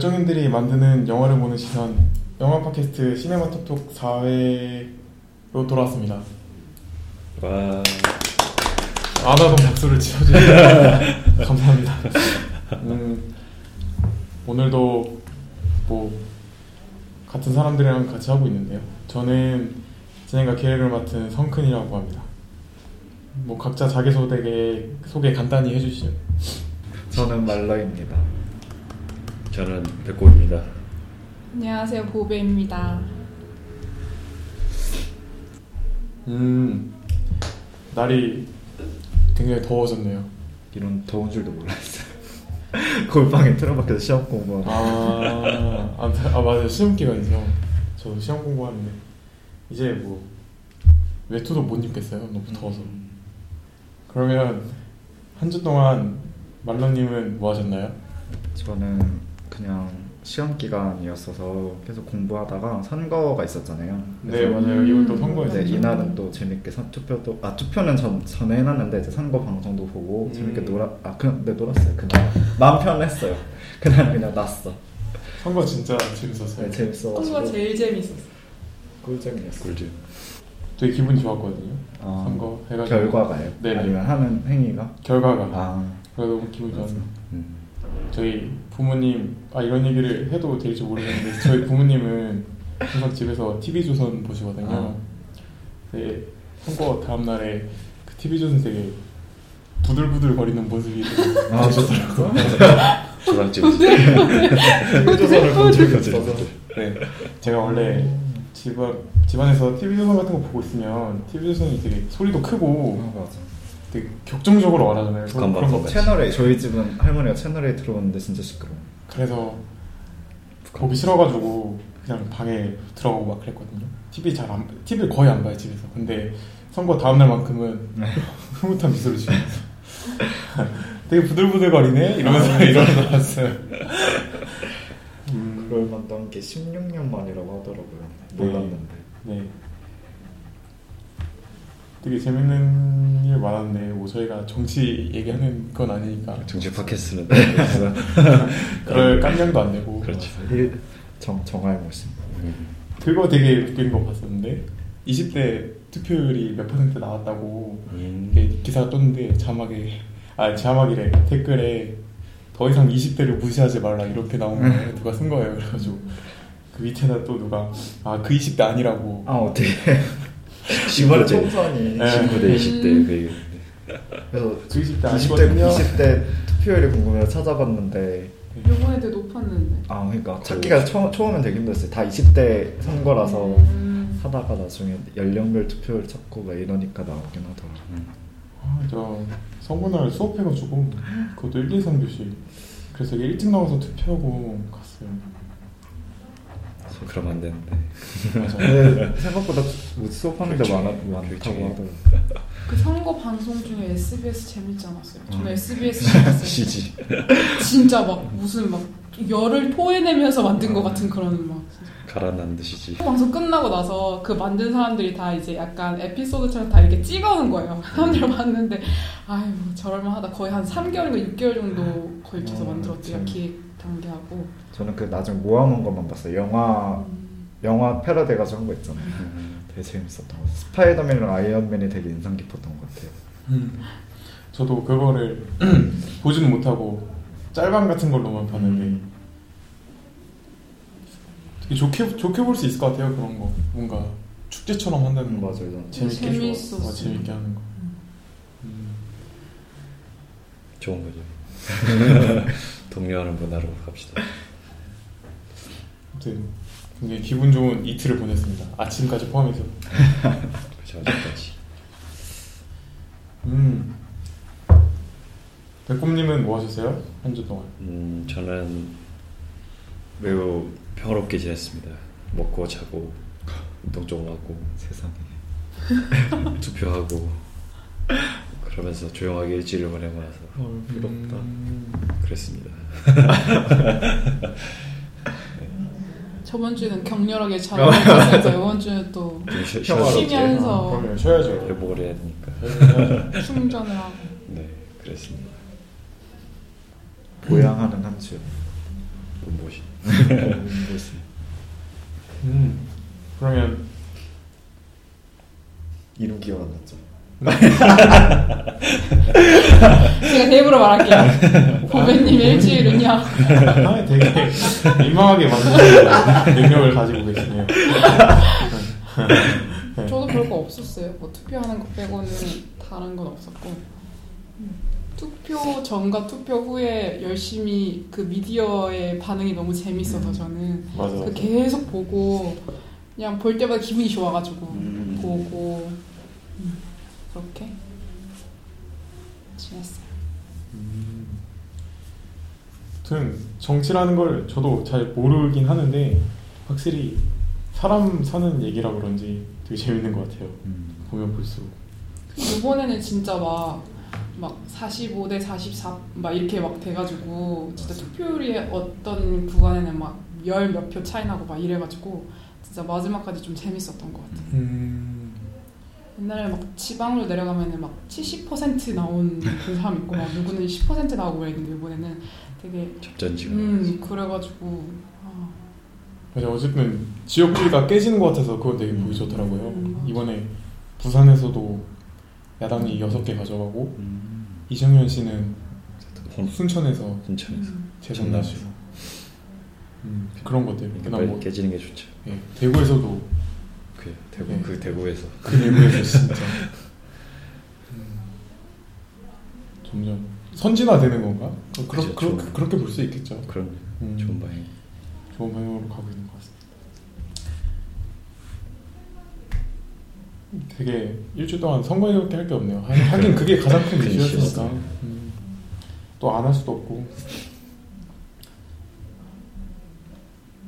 열정인들이 만드는 영화를 보는 시선 영화 팟캐스트 시네마톡톡 4회로 돌아왔습니다. 와. 안 하던 박수를 치워주셔서 감사합니다. 음, 오늘도 뭐 같은 사람들이랑 같이 하고 있는데요. 저는 진행과 기획을 맡은 성큰이라고 합니다. 뭐 각자 자기 소개 소개 간단히 해주시죠. 저는 말러입니다. 저는 백골입니다. 안녕하세요 보배입니다. 음 날이 굉장히 더워졌네요. 이런 더운 줄도 몰랐어요. 골방에 틀어박혀서 시험 공부하고 아, 아, 아 맞아요 시험 기간이죠. 저도 시험 공부하는데 이제 뭐 외투도 못 입겠어요. 너무 더워서. 그러면 한 주 동안 말러님은 뭐 하셨나요? 저는 그냥 시험 기간이었어서 계속 공부하다가 선거가 있었잖아요. 네 맞아요. 이번 또 선거였어요. 이제 이날은 또 재밌게 선, 투표도 아 투표는 전 전에 해놨는데 이제 선거 방송도 보고 음. 재밌게 놀아 아 그냥 네 놀았어요. 그날 마음 편했어요. 그날 그냥 났어. 선거 진짜 재밌었어요. 네, 재밌어가지고 선거가 제일 재밌었어. 꿀잼이었어. 꿀잼. 되게 기분이 좋았거든요. 아, 선거 해가지고 결과가요? 네네. 아니면 하는 행위가? 결과가 아 그래서 너무 기분이 좋았어요. 음. 저희 부모님 아 이런 얘기를 해도 될지 모르겠는데 저희 부모님은 항상 집에서 TV 조선 보시거든요. 아. 네, 선거 다음 날에 그 TV 조선 되게 부들부들 거리는 모습이 아, 보셨더라고요. 조상집. 조선을 본 적이 없어서 네, 제가 원래 집안 집안에서 TV 조선 같은 거 보고 있으면 TV 조선이 되게 소리도 크고 아, 맞아. 되게 격정적으로 말하잖아요. 북한 그런 거. 채널에 저희 집은 할머니가 채널에 들어오는데 진짜 시끄러워. 그래서 보기 싫어가지고 그냥 방에 들어가고 막 그랬거든요. TV 잘 안, TV를 거의 안 봐요 집에서. 근데 선거 다음 날만큼은 흐뭇한 미소를 지으면서 되게 부들부들거리네 이러면서 이러면서 봤어요. 음, 그럴 만한 게 16년 만이라고 하더라고요. 몰랐는데. 네. 되게 재밌는 일 많았는데 뭐 저희가 정치 얘기하는 건 아니니까 정치 팟캐스트는 그럴 깜냥도 안 내고 그렇죠. 일, 정, 정할 모습. 음. 그거 되게 웃긴 거 봤었는데 20대 투표율이 몇 퍼센트 나왔다고 음. 기사가 떴는데 자막에 아 자막이래 댓글에 더 이상 20대를 무시하지 말라 이렇게 나온 거예요 누가 쓴 거예요 그래가지고 그 밑에다 또 누가 아 그 20대 아니라고 아, 어떻게. 이번에 19대. 총선이. 네. 19대 20대 그 그래서 그 20대 20대, 아니거든요 20대 투표율이 궁금해서 찾아봤는데. 이번에 되게 높았는데. 아, 그러니까 찾기가 처, 처음엔 되게 힘들었어요. 다 20대 선거라서 음. 하다가 나중에 연령별 투표율 찾고 막 이러니까 나오긴 하더라고요. 음. 아, 저 선거날 수업해가지고 그것도 1, 2, 3교시 그래서 일찍 나와서 투표하고 갔어요 그러면 안 되는데. 근데 생각보다 수업하는 데. 많아, 많다고. 하더라고요. 그 선거 방송 중에 SBS 재밌지 않았어요? 저는 음. SBS. CG. 진짜 막 무슨 막 열을 토해내면서 만든 것 같은 그런 막 가라앉는 듯이지. 방송 끝나고 나서 그 만든 사람들이 다 이제 약간 에피소드처럼 다 이렇게 찍어놓은 거예요. 사람들 봤는데 아유 저럴만하다. 거의 한 3개월인가 6개월 정도 걸쳐서 음, 만들었대요. 기획 단계하고. 저는 그 나중에 모아놓은 것만 봤어요. 영화 음. 영화 패러디 가지고 한 거 있잖아요. 음. 되게 재밌었던 것 같아요. 스파이더맨이랑 아이언맨이 되게 인상 깊었던 것 같아요. 음. 저도 그거를 보지는 못하고 짤방 같은 걸로만 봤는데 음. 되게 좋게 좋게 볼 수 있을 것 같아요 그런 거 뭔가 축제처럼 한다는 거 맞아요. 재밌게 재밌었어. 좋아 어, 재밌게 하는 거 음. 좋은 거죠. 동료하는 문화로 갑시다. 아무튼 굉장히 기분 좋은 이틀을 보냈습니다 아침까지 포함해서 그렇죠. 어제까지. 음 백곰님은 뭐 하셨어요 한 주 동안 음, 저는 매우 평화롭게 지냈습니다. 먹고 자고 운동 좀 하고 세상에. 투표하고 그러면서 조용하게 일주일을 보내고 나서 헐, 부럽다. 음. 그랬습니다. 저번 주에는 격렬하게 자고 이번 주는 또 쉬. 쉬면서 그러면 쉬어야죠 회복을 해야 되니까. 충전을 하고. 네, 그랬습니다. 보양하는 한 주. 몸보신. 몸보신. 음. 그러면 이름 기억 안 났죠? 제가 내 입으로 말할게요. 보배님 일주일은요. 아, 되게 민망하게 만드는 능력을 가지고 계시네요. 네. 저도 별거 없었어요. 뭐 투표하는 거 빼고는 다른 건 없었고. 음. 투표 전과 투표 후에 열심히 그 미디어의 반응이 너무 재밌어서 저는 맞아. 그 맞아. 계속 보고 그냥 볼 때마다 기분이 좋아가지고 음. 보고 음, 그렇게 지냈어요. 음. 아무튼 정치라는 걸 저도 잘 모르긴 하는데 확실히 사람 사는 얘기라 그런지 되게 재밌는 것 같아요. 음. 보면 볼수록. 이번에는 진짜 막, 막 45대 44, 막 이렇게 막 돼가지고, 진짜 투표율이 어떤 구간에는 막 열 몇 표 차이 나고 막 이래가지고, 진짜 마지막까지 좀 재밌었던 것 같아요. 음. 옛날에 막 지방으로 내려가면은 막 70% 나온 그 사람 있고, 막 누구는 10% 나오고 그랬는데, 이번에는 되게, 접전지가. 음, 그래가지고, 아, 맞아 어쨌든 지역주의가 깨지는 것 같아서 그건 되게 보기 좋더라고요. 음. 이번에 부산에서도 야당이 여섯 개 가져가고 음. 이정현 씨는 홍 순천에서 순천에서. 음, 재선 나시고 음, 그런 것들. 뭐 깨지는 게 좋죠. 예, 대구에서도 그 대구 네. 그 대구에서. 그 대구에서 진짜 음, 점점 선진화되는 건가? 그, 그러, 그죠, 그렇게, 좋은- 그렇게 볼 수 있겠죠. 그런 음, 좋은 방향. 좋은 방향으로 가고 있는 것 같습니다. 되게 일주일 동안 선거에밖에 할 게 없네요. 하- 하긴 그게 가장 큰큰 이슈였으니까. 음, 또안 할 수도 없고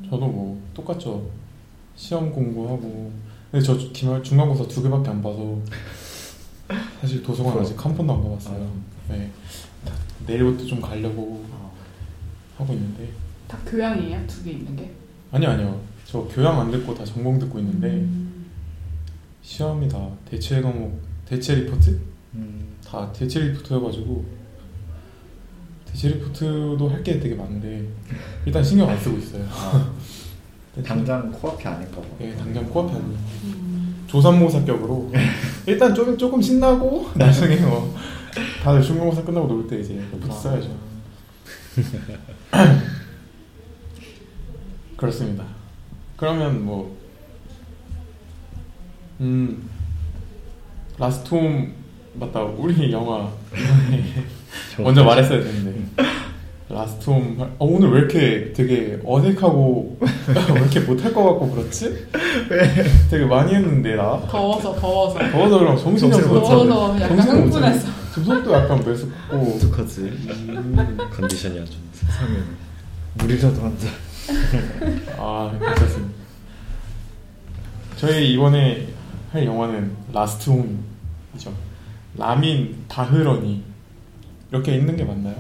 저도 뭐 똑같죠. 시험 공부하고 근데 저 기말 중간고사 두 개밖에 안 봐서 사실 도서관 아직 한 번도 안 가봤어요. 네. 내일부터 좀 가려고 하고 있는데 다 교양이에요? 두 개 있는 게? 아니 아니요. 저 교양 안 듣고 다 전공 듣고 있는데 음, 시험이 다 대체 과목 대체 리포트 음. 다 대체 리포트여가지고 대체 리포트도 할 게 되게 많은데 일단 신경 안 쓰고 있어요. 아, 당장 코앞이 아닐까 봐. 예, 당장 코앞에 하고 음. 조산모사격으로 일단 조금 조금 신나고 나중에 뭐 다들 중간고사 끝나고 놀 때 이제 써야죠. 그렇습니다. 그러면 뭐, 음, 라스트홈 맞다. 우리 영화 먼저 말했어야 되는데 라스트홈 할- 어, 오늘 왜 이렇게 되게 어색하고 왜 이렇게 못할 것 같고 그렇지? 되게 많이 했는데 나 더워서 더워서 더워서 그럼 정신이 없어. 더워서 약간 흥분했어. 속도 약간 매섭고 어떡하지? 음, 컨디션이 안 좋네. 세상에. 물이라도 한 잔. 아 괜찮습니다. 저희 이번에 할 영화는 라스트 홈이죠. 라민 바흐러니 이렇게 있는 게 맞나요?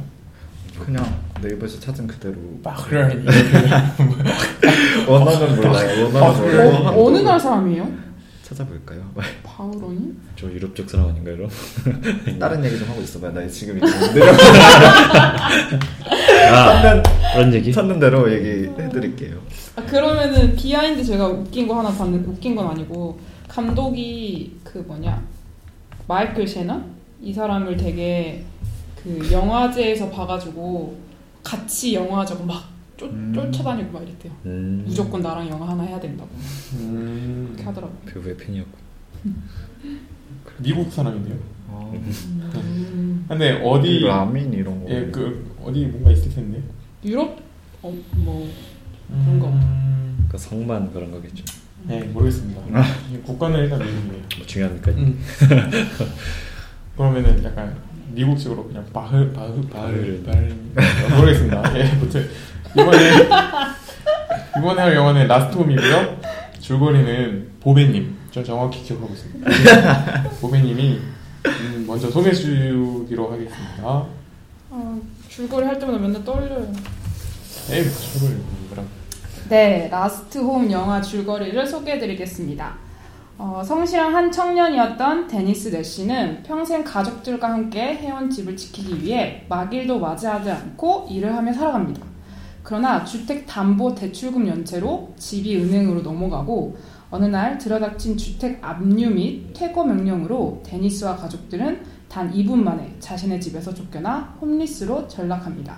그냥 네이버에서 찾은 그대로. 바흐러니 원어는 몰라요. 원어는 아, 몰라요. 어, 어느 나라 사람이에요? 찾아볼까요? 바우로니? 저 유럽 쪽 사람 아닌가 이런? 다른 얘기 좀 하고 있어봐요. 나 지금 이제 아 그런 얘기? 찾는 대로 얘기해드릴게요. 아, 그러면은 비하인드 제가 웃긴 거 하나 봤는데 웃긴 건 아니고 감독이 그 뭐냐 마이클 셰넌 이 사람을 되게 그 영화제에서 봐가지고 같이 영화하자고 막 쫓, 음. 쫓아다니고 막 이랬대요. 음, 무조건 나랑 영화 하나 해야 된다고 음, 그렇게 하더라고. 배우의 팬이었고. 미국 사람인데요. 아, 음, 근데 어디 라민 이런 거. 예, 그 어디 뭔가 있을 텐데. 유럽 어 뭐 그런 거? 음, 그 성만 그런 거겠죠. 네 모르겠습니다. 국가는 일단 미국이에요. 뭐 중요합니까? 음. 그러면은 약간 미국식으로 그냥 바흐 바흐 바흐 바흐 모르겠습니다. 예, 아무튼 이번에 이번에 할 영화는 라스트홈이고요. 줄거리는 보배님, 저 정확히 기억하고 있습니다. 보배님이 음, 먼저 소개해 주기로 하겠습니다. 아, 줄거리 할 때마다 맨날 떨려요. 에이, 줄거리 뭐라? 네, 라스트 홈 영화 줄거리를 소개해 드리겠습니다. 어, 성실한 한 청년이었던 데니스 내시는 평생 가족들과 함께 해온 집을 지키기 위해 막일도 마다하지 않고 일을 하며 살아갑니다. 그러나 주택담보대출금 연체로 집이 은행으로 넘어가고 어느 날 들이닥친 주택 압류 및 퇴거 명령으로 데니스와 가족들은 단 2분 만에 자신의 집에서 쫓겨나 홈리스로 전락합니다.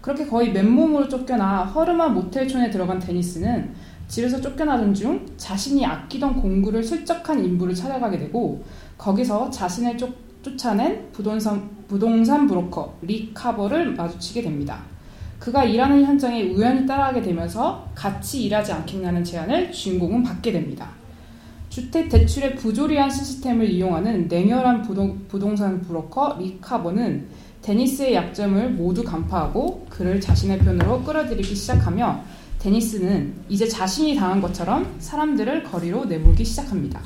그렇게 거의 맨몸으로 쫓겨나 허름한 모텔촌에 들어간 데니스는 집에서 쫓겨나던 중 자신이 아끼던 공구를 슬쩍한 인부를 찾아가게 되고 거기서 자신을 쫓, 쫓아낸 부동산, 부동산 브로커 리 카버를 마주치게 됩니다. 그가 일하는 현장에 우연히 따라가게 되면서 같이 일하지 않겠냐는 제안을 주인공은 받게 됩니다. 주택 대출의 부조리한 시스템을 이용하는 냉혈한 부동, 부동산 브로커 리 카버는 데니스의 약점을 모두 간파하고 그를 자신의 편으로 끌어들이기 시작하며 데니스는 이제 자신이 당한 것처럼 사람들을 거리로 내몰기 시작합니다.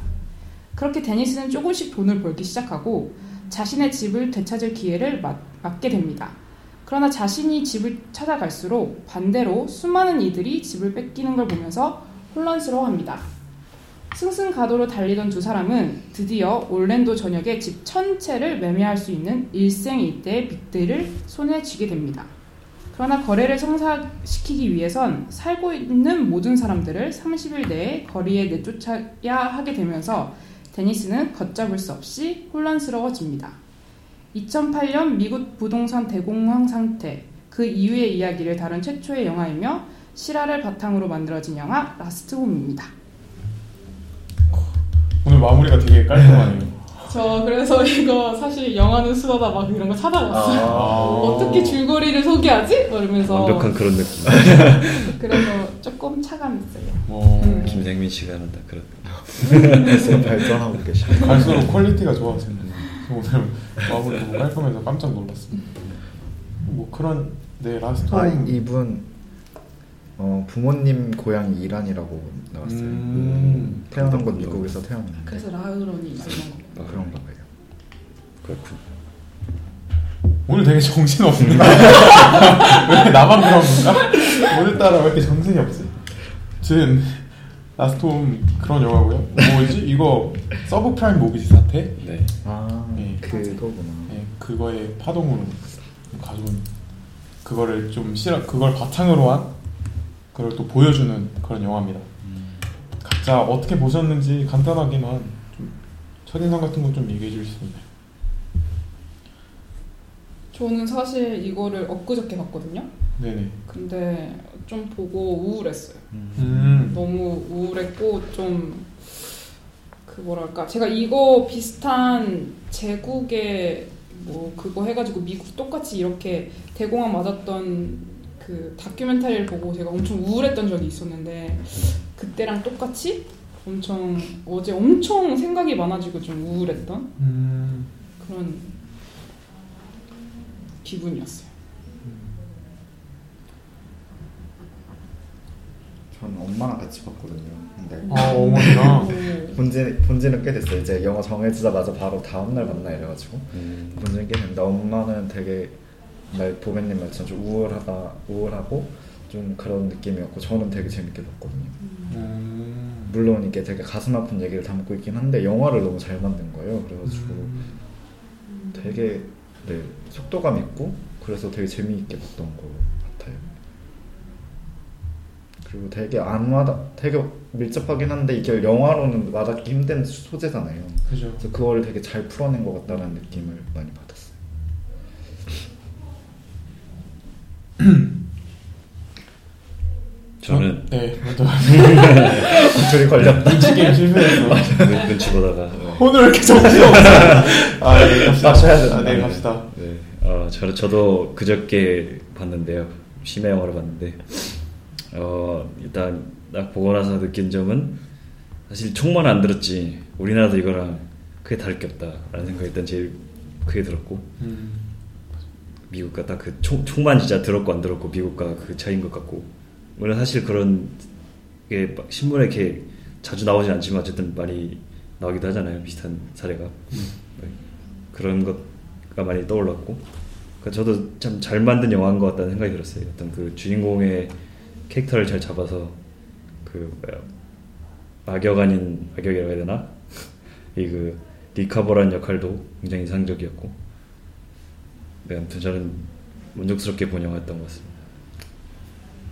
그렇게 데니스는 조금씩 돈을 벌기 시작하고 자신의 집을 되찾을 기회를 맞, 맞게 됩니다. 그러나 자신이 집을 찾아갈수록 반대로 수많은 이들이 집을 뺏기는 걸 보면서 혼란스러워합니다. 승승가도로 달리던 두 사람은 드디어 올랜도 전역의 집 전체를 매매할 수 있는 일생 일대의 빚들을 손에 쥐게 됩니다. 그러나 거래를 성사시키기 위해선 살고 있는 모든 사람들을 30일 내에 거리에 내쫓아야 하게 되면서 데니스는 걷잡을 수 없이 혼란스러워집니다. 2008년 미국 부동산 대공황 상태, 그 이후의 이야기를 다룬 최초의 영화이며 실화를 바탕으로 만들어진 영화 라스트 홈입니다. 오늘 마무리가 되게 깔끔하네요. 저 그래서 이거 사실 영화는 수다다 막 이런 거 찾아봤어요. 아. 어떻게 줄거리를 소개하지? 뭐 이러면서 완벽한 그런 느낌. 그래서 조금 참고했어요. 어, 음. 김생민 씨가 한다 그런. 계속 발전하고 계시네. 갈수록 퀄리티가 좋아졌습니다. 오늘 마무리 너무 깔끔해서 깜짝 놀랐습니다. 뭐 그런 네 라스트 아홈 이분 어, 부모님 고향이 이란이라고 나왔어요. 음. 태어난 건 미국에서 태어났는데 그래서 바흐라니 이런 거. 아, 그런가 봐요. 그렇군. 오늘 되게 정신 없는가? 왜 나만 그런 건가? 오늘따라 왜 이렇게 정신이 없지? 전 라스트 홈 그런 영화고요. 뭐지? 이거 서브프라임 모기지 사태? 네. 아 네. 그거구나. 네, 그거의 파동으로 가져온 그거를 좀 실험 그걸 바탕으로 한 그걸 또 보여주는 그런 영화입니다. 각자 어떻게 보셨는지 간단하게만 좀 첫인상 같은 거 좀 얘기해 주실 수 있나요? 저는 사실 이거를 엊그저께 봤거든요. 네네. 근데 좀 보고 우울했어요. 음. 너무 우울했고 좀 그 뭐랄까 제가 이거 비슷한 제국의 뭐 그거 해가지고 미국 똑같이 이렇게 대공황 맞았던 그 다큐멘터리를 보고 제가 엄청 우울했던 적이 있었는데 그때랑 똑같이 엄청 어제 엄청 생각이 많아지고 좀 우울했던 음. 그런 기분이었어요. 저는 엄마랑 같이 봤거든요. 근데 아 어머니랑 오. 본지 본지는 꽤 됐어요. 이제 영화 정해지자마자 바로 다음 날 만나 이래가지고 음. 본지는 꽤 됐는데 엄마는 되게 말 보배님 말처럼 좀 우울하다 우울하고 좀 그런 느낌이었고 저는 되게 재밌게 봤거든요. 음. 물론 이게 되게 가슴 아픈 얘기를 담고 있긴 한데 영화를 너무 잘 만든 거예요. 그래가지고 되게 네, 속도감 있고 그래서 되게 재미있게 봤던 것 같아요. 그리고 되게 안 와닿, 되게 밀접하긴 한데 이게 영화로는 와닿기 힘든 소재잖아요. 그죠. 그래서 그거를 되게 잘 풀어낸 것 같다는 느낌을 많이 받았어요. 저는 네 먼저 둘이 걸렸다. 눈치 게임 실패했어. 눈- 눈치 보다가 어, 오늘 왜 이렇게 정신 없어? 아네 갑시다. 된다. 아, 네 갑시다. 네. 어, 저, 저도 그저께 봤는데요. 심야 영화를 봤는데 어, 일단 딱 보고 나서 느낀 점은 사실 총만 안 들었지 우리나라도 이거랑 크게 다를 게 없다라는 생각이 일단 제일 크게 들었고 음. 미국과 딱 그 총만 진짜 들었고 안 들었고 미국과 그 차이인 것 같고 물론 사실 그런 게막 신문에 이렇게 자주 나오진 않지만 어쨌든 많이 나오기도 하잖아요. 비슷한 사례가. 네. 그런 것가 많이 떠올랐고. 그러니까 저도 참 잘 만든 영화인 것 같다는 생각이 들었어요. 어떤 그 주인공의 캐릭터를 잘 잡아서 그 뭐야 악역 아닌 악역이라고 해야 되나? 이 그 리카버란 역할도 굉장히 인상적이었고. 네, 아무튼 저는 만족스럽게 본 영화였던 것 같습니다.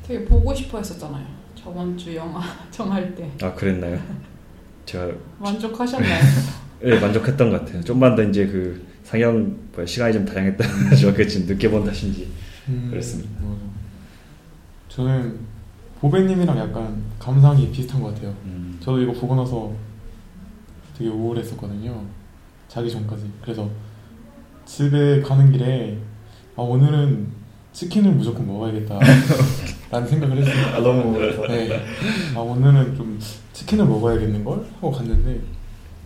되게 보고 싶어 했었잖아요. 저번 주 영화 정할 때 아 그랬나요? 제가 만족하셨나요? 예, 만족했던 것 같아요. 좀만 더 이제 그 상영 뭐야, 시간이 좀 다양했다. 저게 지금 늦게 본 탓인지. 음, 그렇습니다. 맞아. 저는 보배님이랑 약간 감상이 비슷한 것 같아요. 음, 저도 이거 보고 나서 되게 우울했었거든요. 자기 전까지. 그래서 집에 가는 길에 아 오늘은 치킨을 무조건 먹어야겠다 라는 생각을 했어요. 아, 너무 그래서 네. 아 오늘은 좀 치킨을 먹어야겠는 걸 하고 갔는데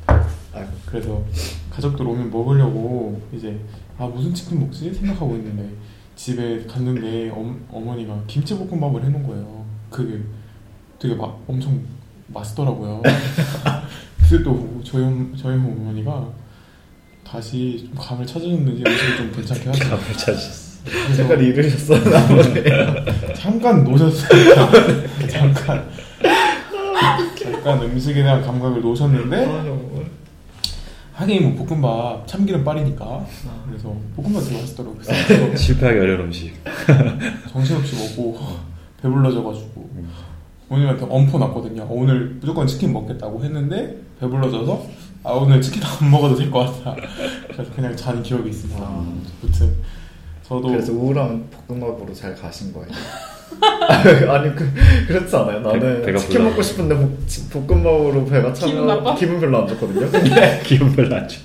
아이고. 그래서 가족들 오면 먹으려고 이제 아 무슨 치킨 먹지 생각하고 있는데 집에 갔는데 엄, 어머니가 김치볶음밥을 해놓은 거예요. 그게 되게 마, 엄청 맛있더라고요. 그때 또 저희 엄- 저희 어머니가 다시 좀 감을 찾으셨는지 음식을 좀 괜찮게 하세요. 감을 찾으셨 어. 색깔 잃으셨어 나보네. 잠깐 놓으셨어요. 잠깐 잠깐 음식에 대한 감각을 놓으셨는데 아. 하긴 뭐 볶음밥 참기름 빠리니까 그래서 볶음밥 되게 맛있더라고요. 그래서 실패하기 어려운 음식. 정신없이 먹고 배불러져가지고 부모님한테 엄포 났거든요. 어, 오늘 무조건 치킨 먹겠다고 했는데 배불러져서 아 오늘 치킨 안 먹어도 될 것 같다. 그래서 그냥 잔 기억이 있습니다. 아. 아무튼 저도 그래서 우울한 볶음밥으로 잘 가신 거예요. 아니 그 그렇지 않아요. 나는 배- 배가 치킨 불러. 먹고 싶은데 볶- 치- 볶음밥으로 배가 차면 기분? 기분 별로 안 좋거든요. 근데 기분 별로 안 좋아.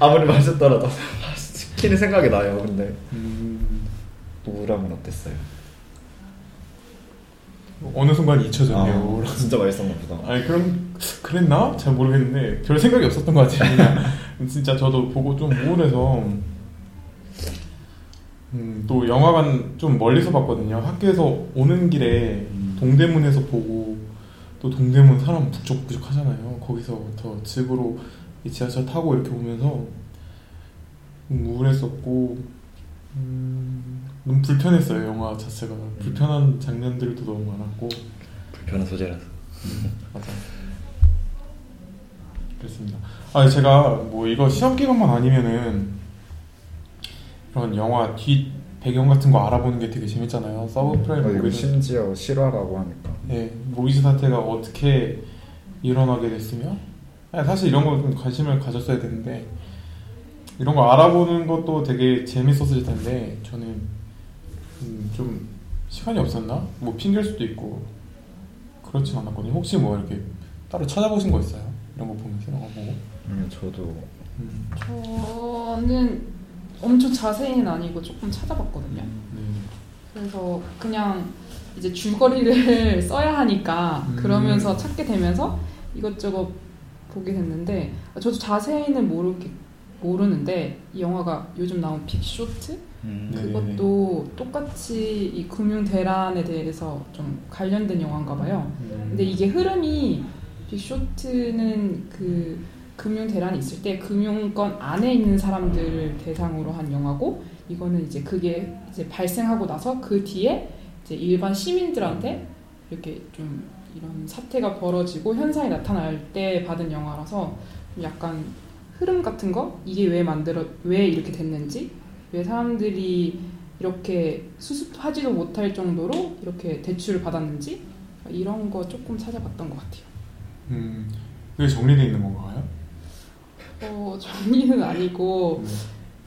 아무리 맛있더라도 아, 치킨이 생각이 나요. 근데 음, 우울함은 어땠어요? 어느 순간 잊혀졌네요. 아, 진짜 맛있었나 보다. 아니 그럼 그랬나? 잘 모르겠는데 별 생각이 없었던 것 같아요. 진짜 저도 보고 좀 우울해서 음, 또 영화관 좀 멀리서 봤거든요. 학교에서 오는 길에 동대문에서 보고 또 동대문 사람 북적북적 하잖아요. 거기서부터 집으로 이 지하철 타고 이렇게 오면서 음, 우울했었고 음, 너무 불편했어요. 영화 자체가 불편한 장면들도 너무 많았고 불편한 소재라서. 맞아. 그렇습니다. 아 제가 뭐 이거 시험 기간만 아니면은 그런 영화 뒤 배경 같은 거 알아보는 게 되게 재밌잖아요. 서브프라임 어, 이거 모기는 심지어 실화라고 하니까. 네, 모기지 사태가 어떻게 일어나게 됐으며 사실 이런 거 좀 관심을 가졌어야 되는데 이런 거 알아보는 것도 되게 재밌었을 텐데 저는 음, 좀 시간이 없었나? 뭐 핑계일 수도 있고 그렇진 않았거든요. 혹시 뭐 이렇게 따로 찾아보신 거 있어요? 이런 거 보면서 영화 보고 음, 저도 음, 저는 엄청 자세히는 아니고 조금 찾아봤거든요. 네. 그래서 그냥 이제 줄거리를 써야 하니까 음. 그러면서 찾게 되면서 이것저것 보게 됐는데 저도 자세히는 모르게 모르는데 이 영화가 요즘 나온 빅쇼트 음, 네. 그것도 똑같이 이 금융 대란에 대해서 좀 관련된 영화인가 봐요. 음, 근데 이게 흐름이 빅쇼트는 그 금융 대란이 있을 때 금융권 안에 있는 사람들을 대상으로 한 영화고 이거는 이제 그게 이제 발생하고 나서 그 뒤에 이제 일반 시민들한테 이렇게 좀 이런 사태가 벌어지고 현상이 나타날 때 받은 영화라서 좀 약간 흐름 같은 거 이게 왜 만들어 왜 이렇게 됐는지 왜 사람들이 이렇게 수습하지도 못할 정도로 이렇게 대출을 받았는지 이런 거 조금 찾아봤던 것 같아요. 음, 그게 정리되어 있는 건가요? 어, 정리는 아니고, 네.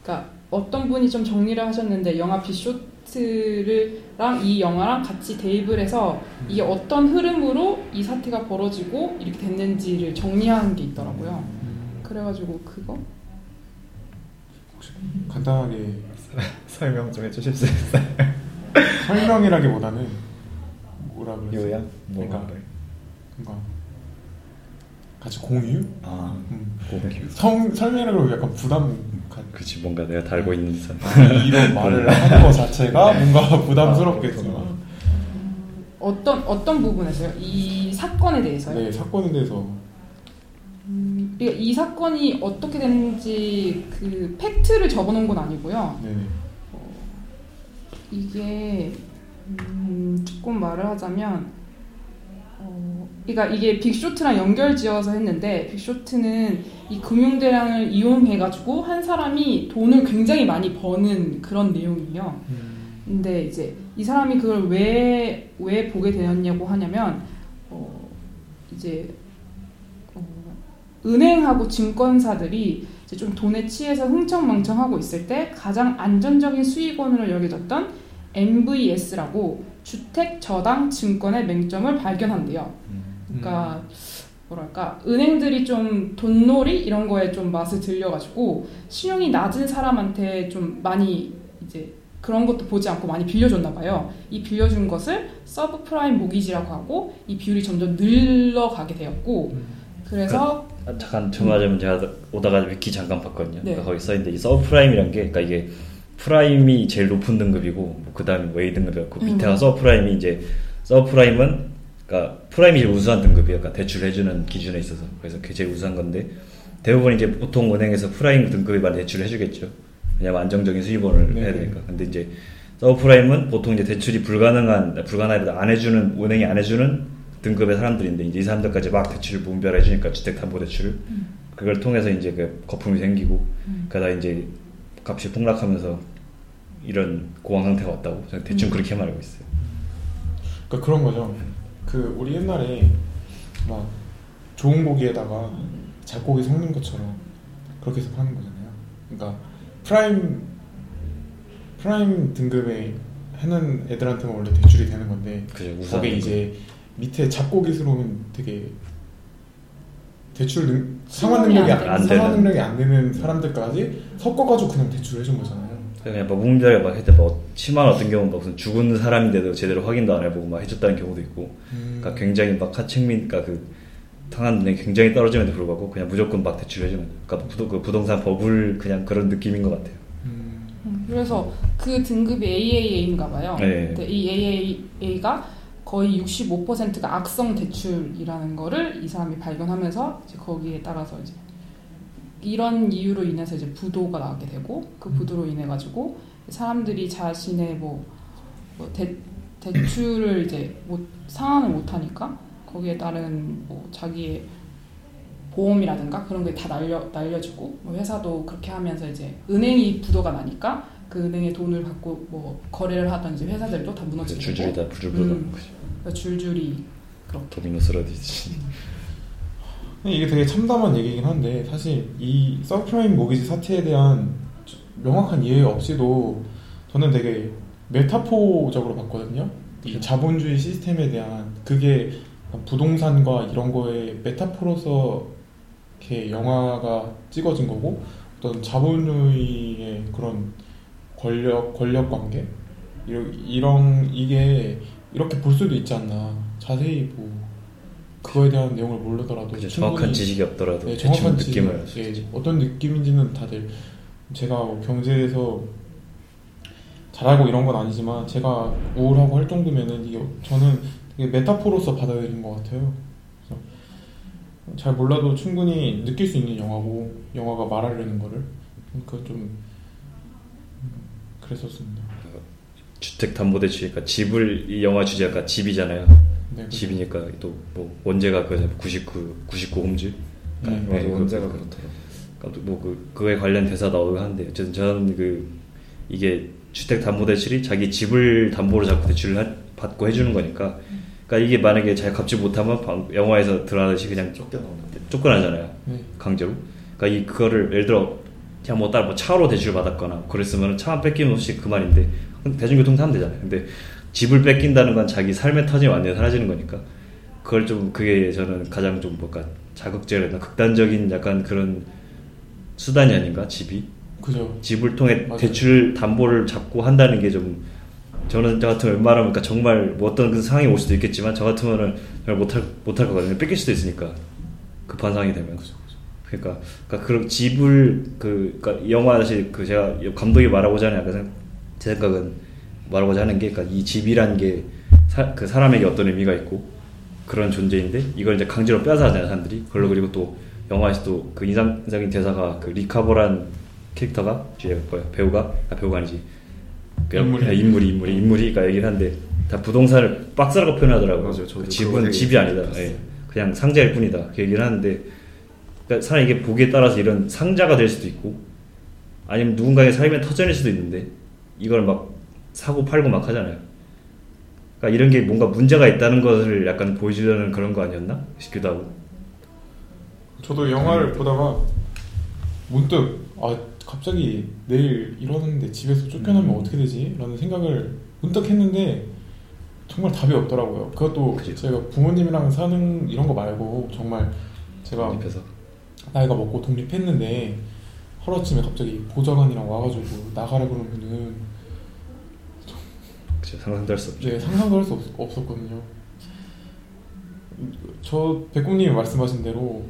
그러니까 어떤 분이 좀 정리를 하셨는데 영화 비쇼트를랑 이 영화랑 같이 대입을 해서 이게 어떤 흐름으로 이 사태가 벌어지고 이렇게 됐는지를 정리하는 게 있더라고요. 음, 그래가지고 그거 간단하게 설명 좀 해주실 수 있어요? 설명이라기보다는 뭐라 그러지? 요약? 뭐 그러니까. 뭔가 같이 공유? 아 음. 공유. 성, 설명으로 약간 부담 가, 그치 뭔가 내가 달고 있는 선. 이런 말을 하는 것 자체가 뭔가 부담스럽겠지만 어떤 어떤 부분에서요? 이 사건에 대해서요? 네 사건에 대해서 음, 그러니까 이 사건이 어떻게 됐는지 그 팩트를 적어놓은 건 아니고요. 네네 이게 음, 조금 말을 하자면 어, 그러니까 이게 빅쇼트랑 연결지어서 했는데 빅쇼트는 이 금융대란을 이용해가지고 한 사람이 돈을 굉장히 많이 버는 그런 내용이에요. 음, 근데 이제 이 사람이 그걸 왜 왜 보게 되었냐고 하냐면 어 이제 어 은행하고 증권사들이 이제 좀 돈에 취해서 흥청망청하고 있을 때 가장 안전적인 수익원으로 여겨졌던 MBS라고 주택 저당 증권의 맹점을 발견한대요. 그러니까 뭐랄까 은행들이 좀 돈놀이 이런 거에 좀 맛을 들려가지고 신용이 낮은 사람한테 좀 많이 이제 그런 것도 보지 않고 많이 빌려줬나 봐요. 이 빌려준 것을 subprime mortgage라고 하고 이 비율이 점점 늘어가게 되었고 그래서 아, 잠깐 정정하자면 제가 오다가 위키 잠깐 봤거든요. 네. 그러니까 거기 써 있는데 이 subprime이란 게 그러니까 이게 prime이 제일 높은 등급이고 뭐 그다음에 웨이 등급이었고 음. 밑에가 subprime이 이제 subprime은 그러니까 prime이 제일 우수한 등급이에요. 그러니까 대출을 해주는 기준에 있어서 그래서 그게 제일 우수한 건데 대부분 이제 보통 은행에서 prime 등급이 많이 대출을 해주겠죠. 왜냐면 안정적인 수입원을 네. 해야 되니까. 근데 이제 subprime은 보통 이제 대출이 불가능한 불가능하다 안 해주는 은행이 안 해주는 등급의 사람들인데 이제 이 사람들까지 막 대출을 분별해 주니까 주택담보대출을 그걸 통해서 이제 그 거품이 생기고 음. 그러다 이제 값이 폭락하면서 이런 공황 상태가 왔다고 대충 음. 그렇게 말하고 있어요. 그러니까 그런 거죠. 그 우리 옛날에 막 좋은 고기에다가 잡고기 섞는 것처럼 그렇게 해서 파는 거잖아요. 그러니까 prime prime 등급에 하는 애들한테만 원래 대출이 되는 건데 거기에 이제 밑에 잡고기스러운 되게 대출 능, 상환 능력이 안 안, 되는. 상환 능력이 안 되는 사람들까지 섞어가지고 그냥 대출을 해준 거잖아요. 그냥 막 뭉자리가 막 했을 때막 심한 어떤 경우는 막 무슨 죽은 사람인데도 제대로 확인도 안 해보고 막 해줬다는 경우도 있고 음. 그러니까 굉장히 막 하층민 그러니까 그 상한 능력이 굉장히 떨어짐에도 불구하고 그냥 무조건 막 대출을 해주는 거예요. 그러니까 부동, 그 부동산 버블 그냥 그런 느낌인 것 같아요. 음. 음, 그래서 그 등급이 AAA인가 봐요. 네. 근데 이 AAA가 거의 65%가 악성 대출이라는 거를 이 사람이 발견하면서 이제 거기에 따라서 이제 이런 이유로 인해서 이제 부도가 나게 되고 그 부도로 인해 가지고 사람들이 자신의 뭐, 뭐 대, 대출을 이제 못 상환을 못 하니까 거기에 따른 뭐 자기의 보험이라든가 그런 게 다 날려 날려주고 뭐 회사도 그렇게 하면서 이제 은행이 부도가 나니까 그 은행에 돈을 받고 뭐 거래를 하던 이제 회사들도 다 무너지고 줄줄이 다 불줄불 음. 줄줄이. 그렇게. 도미노 쓰러지듯이. 이게 되게 참담한 얘기긴 한데 사실 이 subprime mortgage 사태에 대한 명확한 이해 없이도 저는 되게 메타포적으로 봤거든요. 이 자본주의 시스템에 대한 그게 부동산과 이런 거에 메타포로서 이렇게 영화가 찍어진 거고 어떤 자본주의의 그런 권력 권력 관계? 이런 이런 이게 이렇게 볼 수도 있지 않나. 자세히 뭐 그거에 대한 내용을 모르더라도 그죠. 충분히 정확한 지식이 없더라도 네, 대충 정확한 느낌을 알 지식, 수 예. 어떤 느낌인지는 다들 제가 뭐 경제에서 잘알고 이런 건 아니지만 제가 우울하고 할 정도면은 이게 저는 되게 메타포로서 받아들인 것 같아요. 그래서 잘 몰라도 충분히 느낄 수 있는 영화고 영화가 말하려는 거를 그러니까 좀 음, 그랬었습니다. 주택담보대출 그러니까 집을 이 영화 주제가 집이잖아요. 네, 그래서 집이니까 또 뭐 원제가 그 99, 99 홈즈. 음, 맞아 네, 원제가 그- 그렇더라고. 그러니까 뭐그 그에 관련 대사 나오긴 하는데 어쨌든 저는 그 이게 주택 담보대출이 자기 집을 담보로 잡고 대출을 하- 받고 해주는 거니까. 그러니까 이게 만약에 잘 갚지 못하면 방- 영화에서 드러나듯이 그냥. 쫓겨나잖아요. 네. 강제로. 그러니까 이 그거를 예를 들어 그냥 뭐 따로 뭐 차로 대출 받았거나 그랬으면 차만 뺏기면 혹시 그만인데 대중교통 타면 되잖아요. 근데 집을 뺏긴다는 건 자기 삶의 터전이 완전히 사라지는 거니까 그걸 좀 그게 저는 가장 좀 뭔가 자극적이나 극단적인 약간 그런 수단이 아닌가 집이 그죠. 집을 통해 맞아요. 대출 담보를 잡고 한다는 게 좀 저는 저 같으면 웬만하면 그러니까 정말 뭐 어떤 그 상황이 올 수도 있겠지만 저 같으면은 정말 못할 못할 거거든요. 뺏길 수도 있으니까 급한 상황이 되면. 그러니까 그러니까 그런 집을 그 그러니까 이 영화 사실 그 제가 감독이 말하고자 하는 약간 생- 제 생각은 말하고자 하는 게 그러니까 이 집이란 게 그 사람에게 어떤 의미가 있고 그런 존재인데 이걸 이제 강제로 빼앗아잖아요 사람들이. 그걸로 그리고 또 영화에서도 그 인상적인 대사가 그 리카보란 캐릭터가 뒤에 뭐야 배우가 아 배우가 아니지 그 인물이. 아, 인물이 인물이 인물이가 얘기를 하는데 다 부동산을 박스라고 표현하더라고요. 맞아요. 그 집은 집이 아니다. 예. 그냥 상자일 뿐이다. 그 얘기를 하는데 그러니까 사람 이게 보기에 따라서 이런 상자가 될 수도 있고 아니면 누군가의 삶의 터전일 수도 있는데 이걸 막 사고 팔고 막 하잖아요. 그러니까 이런 게 뭔가 문제가 있다는 것을 약간 보여주려는 그런 거 아니었나 싶기도 하고. 저도 영화를 보다가 문득 아 갑자기 내일 일어났는데 집에서 쫓겨나면 음. 어떻게 되지? 라는 생각을 문득 했는데 정말 답이 없더라고요. 그것도 그죠. 제가 부모님이랑 사는 이런 거 말고 정말 제가 독립해서. 나이가 먹고 독립했는데 하루아침에 갑자기 보좌관이랑 와가지고 나가라 그러면은 그쵸, 상상도 할 수 없죠. 네, 상상도 할 수 없었거든요. 저 백국님이 말씀하신 대로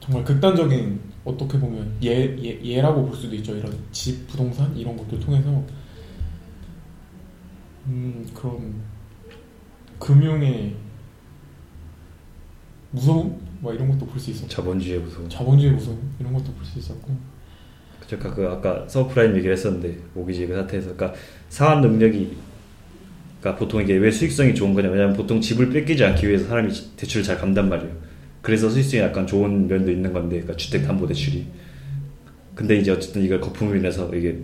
정말 극단적인 어떻게 보면 예, 예, 예라고 볼 수도 있죠. 이런 집, 부동산 이런 것들 통해서 음, 그런 금융의 무서움? 막 이런 것도 볼 수 있었고 자본주의의 무서움. 자본주의 무서움 이런 것도 볼 수 있었고 그쵸, 아까 그 아까 서프라임 얘기를 했었는데 모기지 그 사태에서 그러니까 상환 능력이 그러니까 보통 이게 왜 수익성이 좋은 거냐 왜냐면 보통 집을 뺏기지 않기 위해서 사람이 대출을 잘 갚는단 말이에요. 그래서 수익성이 약간 좋은 면도 있는 건데 그러니까 주택 담보 대출이 근데 이제 어쨌든 이걸 거품으로 인해서 이게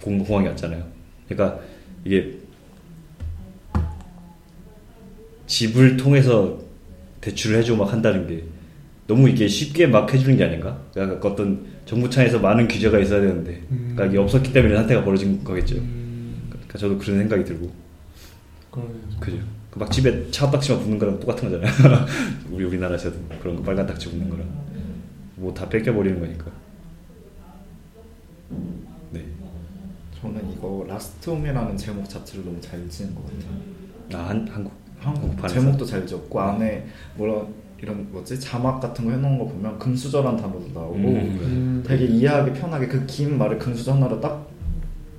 공- 공황이 왔잖아요. 그러니까 이게 집을 통해서 대출을 해주고 막 한다는 게 너무 이게 쉽게 막 해주는 게 아닌가? 그러니까 어떤 정부 차에서 많은 규제가 있어야 되는데, 음. 그러니까 이게 없었기 때문에 사태가 벌어진 거겠죠. 음, 그러니까 저도 그런 생각이 들고, 그러네요. 그죠? 그 막 집에 차압 딱지만 붙는 거랑 똑같은 거잖아요. 우리 우리나라에서도 그런 거 빨간 딱지 붙는 거랑 뭐 다 뺏겨버리는 거니까. 네. 저는 이거 라스트 홈이라는 제목 자체를 너무 잘 지은 것 같아요. 아 한, 한국 한국? 제목도 잘 지었고 안에 뭐라 이런 뭐지 자막 같은 거 해놓은 거 보면 금수저란 단어도 나오고 음. 음, 되게 이해하기 편하게 그 긴 말을 금수저 하나로 딱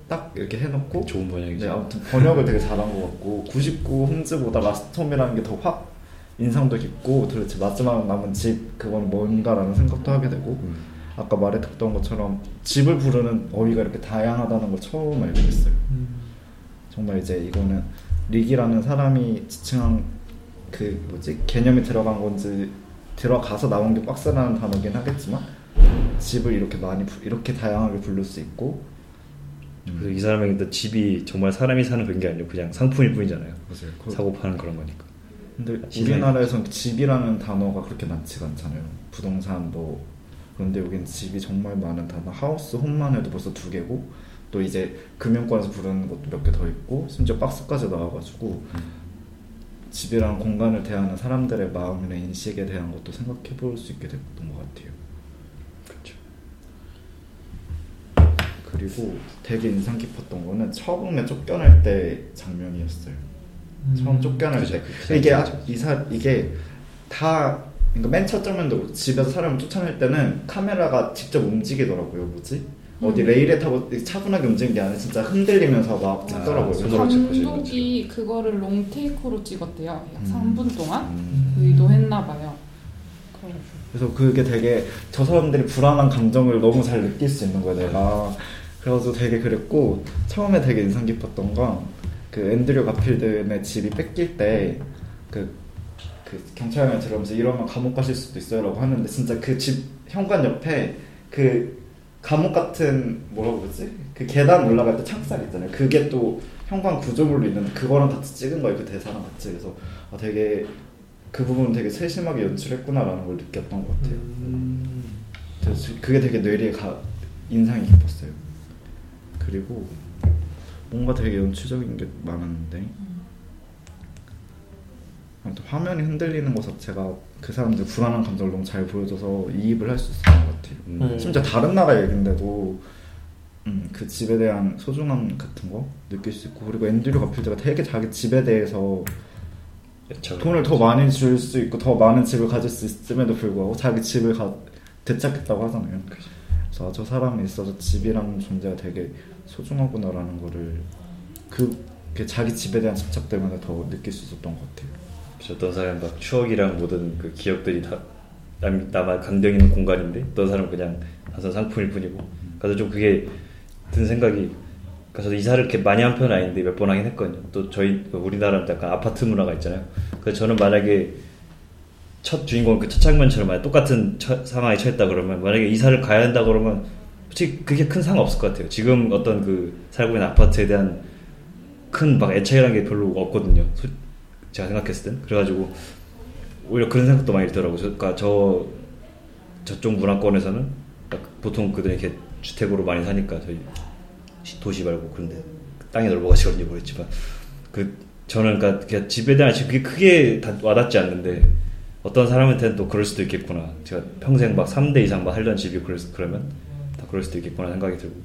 딱 이렇게 해놓고 좋은 번역이죠. 네, 아무튼 번역을 되게 잘한 것 같고 99 Homes보다 라스트 홈이라는 게 더 확 인상도 깊고 도대체 마지막 남은 집 그건 뭔가라는 생각도 하게 되고 음. 아까 말했던 것처럼 집을 부르는 어휘가 이렇게 다양하다는 걸 처음 알게 됐어요. 음, 정말 이제 이거는 릭이라는 사람이 지칭한 그 뭐지 개념이 들어간 건지 들어가서 나온 게 박스라는 단어긴 하겠지만 집을 이렇게 많이 부- 이렇게 다양하게 부를 수 있고 그래서 이 사람에게 또 집이 정말 사람이 사는 그런 게 아니고 그냥 상품일 뿐이잖아요. 맞아요. 그- 사고 파는 그런 거니까. 근데 시선이 우리나라에선 집이라는 단어가 그렇게 많지가 않잖아요. 부동산 뭐 그런데 여기는 집이 정말 많은 단어. 하우스 홈만 해도 벌써 두 개고 또 이제 금융권에서 부르는 것도 몇 개 더 있고 심지어 박스까지 나와가지고 집이라는 공간을 대하는 사람들의 마음이나 인식에 대한 것도 생각해 볼 수 있게 됐던 것 같아요. 그렇죠. 그리고 되게 인상 깊었던 거는 처음에 쫓겨날 때 장면이었어요. 처음 쫓겨날 그죠, 때 그죠. 이게 그죠. 이사 이게 다 그러니까 맨 첫 장면도 집에서 사람을 쫓아낼 때는 카메라가 직접 움직이더라고요. 뭐지? 어디 음. 레일에 타고 차분하게 움직이는 게 아니라 진짜 흔들리면서 막 찍더라고요. 아, 감독이 그거를 롱테이크로 찍었대요. 약 음. 3분 동안 음. 의도했나 봐요. 그래서 그게 되게 저 사람들이 불안한 감정을 너무 잘 느낄 수 있는 거야 내가 그래서 되게 그랬고 처음에 되게 인상 깊었던 건 그 앤드류 가필드의 집이 뺏길 때그 그 경찰관이 들어오면서 이러면 감옥 가실 수도 있어요라고 하는데 진짜 그 집 현관 옆에 그 감옥 같은 뭐라고 그러지? 그 계단 올라갈 때 창살 있잖아요. 그게 또 현관 구조물로 있는데 그거랑 같이 찍은 거예요. 그 대사랑 같이. 그래서 아, 되게 그 부분 되게 세심하게 연출했구나라는 걸 느꼈던 것 같아요. 음, 그래서 그게 되게 뇌리에 가, 인상이 깊었어요. 그리고 뭔가 되게 연출적인 게 많았는데 아무튼 화면이 흔들리는 것 자체가 그 사람들 불안한 감정을 너무 잘 보여줘서 이입을 할 수 있었던 것 같아요. 음. 네. 심지어 다른 나라 얘긴데도 음, 그 집에 대한 소중함 같은 거 느낄 수 있고 그리고 앤드류 가필드가 되게 자기 집에 대해서 돈을 더 많이 줄 수 있고 더 많은 집을 가질 수 있음에도 불구하고 자기 집을 가, 되찾겠다고 하잖아요. 그래서 아, 저 사람에 있어서 집이라는 존재가 되게 소중하구나라는 거를 그, 그 자기 집에 대한 집착 때문에 더 느낄 수 있었던 것 같아요. 어떤 사람은 막 추억이랑 모든 그 기억들이 다 남, 나만 강경 있는 공간인데 어떤 사람은 그냥 단순 상품일 뿐이고 그래서 좀 그게 든 생각이 그래서 이사를 이렇게 많이 한 편은 아닌데 몇 번 하긴 했거든요 또 저희 그 우리나라는 약간 아파트 문화가 있잖아요 그래서 저는 만약에 첫 주인공 그 첫 장면처럼 만약 똑같은 처- 상황에 처했다 그러면 만약에 이사를 가야 한다 그러면 솔직히 그게 큰 상관 없을 것 같아요. 지금 어떤 그 살고 있는 아파트에 대한 큰 막 애착이라는 게 별로 없거든요. 소- 제가 생각했을 땐 그래가지고 오히려 그런 생각도 많이 들더라고요. 저, 그러니까 저 저쪽 문화권에서는 딱 보통 그들이 이렇게 주택으로 많이 사니까 저희 시- 도시 말고 그런데 땅이 넓어가지고 그런지 모르겠지만 그 저는 그러니까 그냥 집에 대한 그게 크게 다 와닿지 않는데 어떤 사람한테는 또 그럴 수도 있겠구나. 제가 평생 막 3대 이상 막 살던 집이 그럴, 수- 그러면 다 그럴 수도 있겠구나 생각이 들고.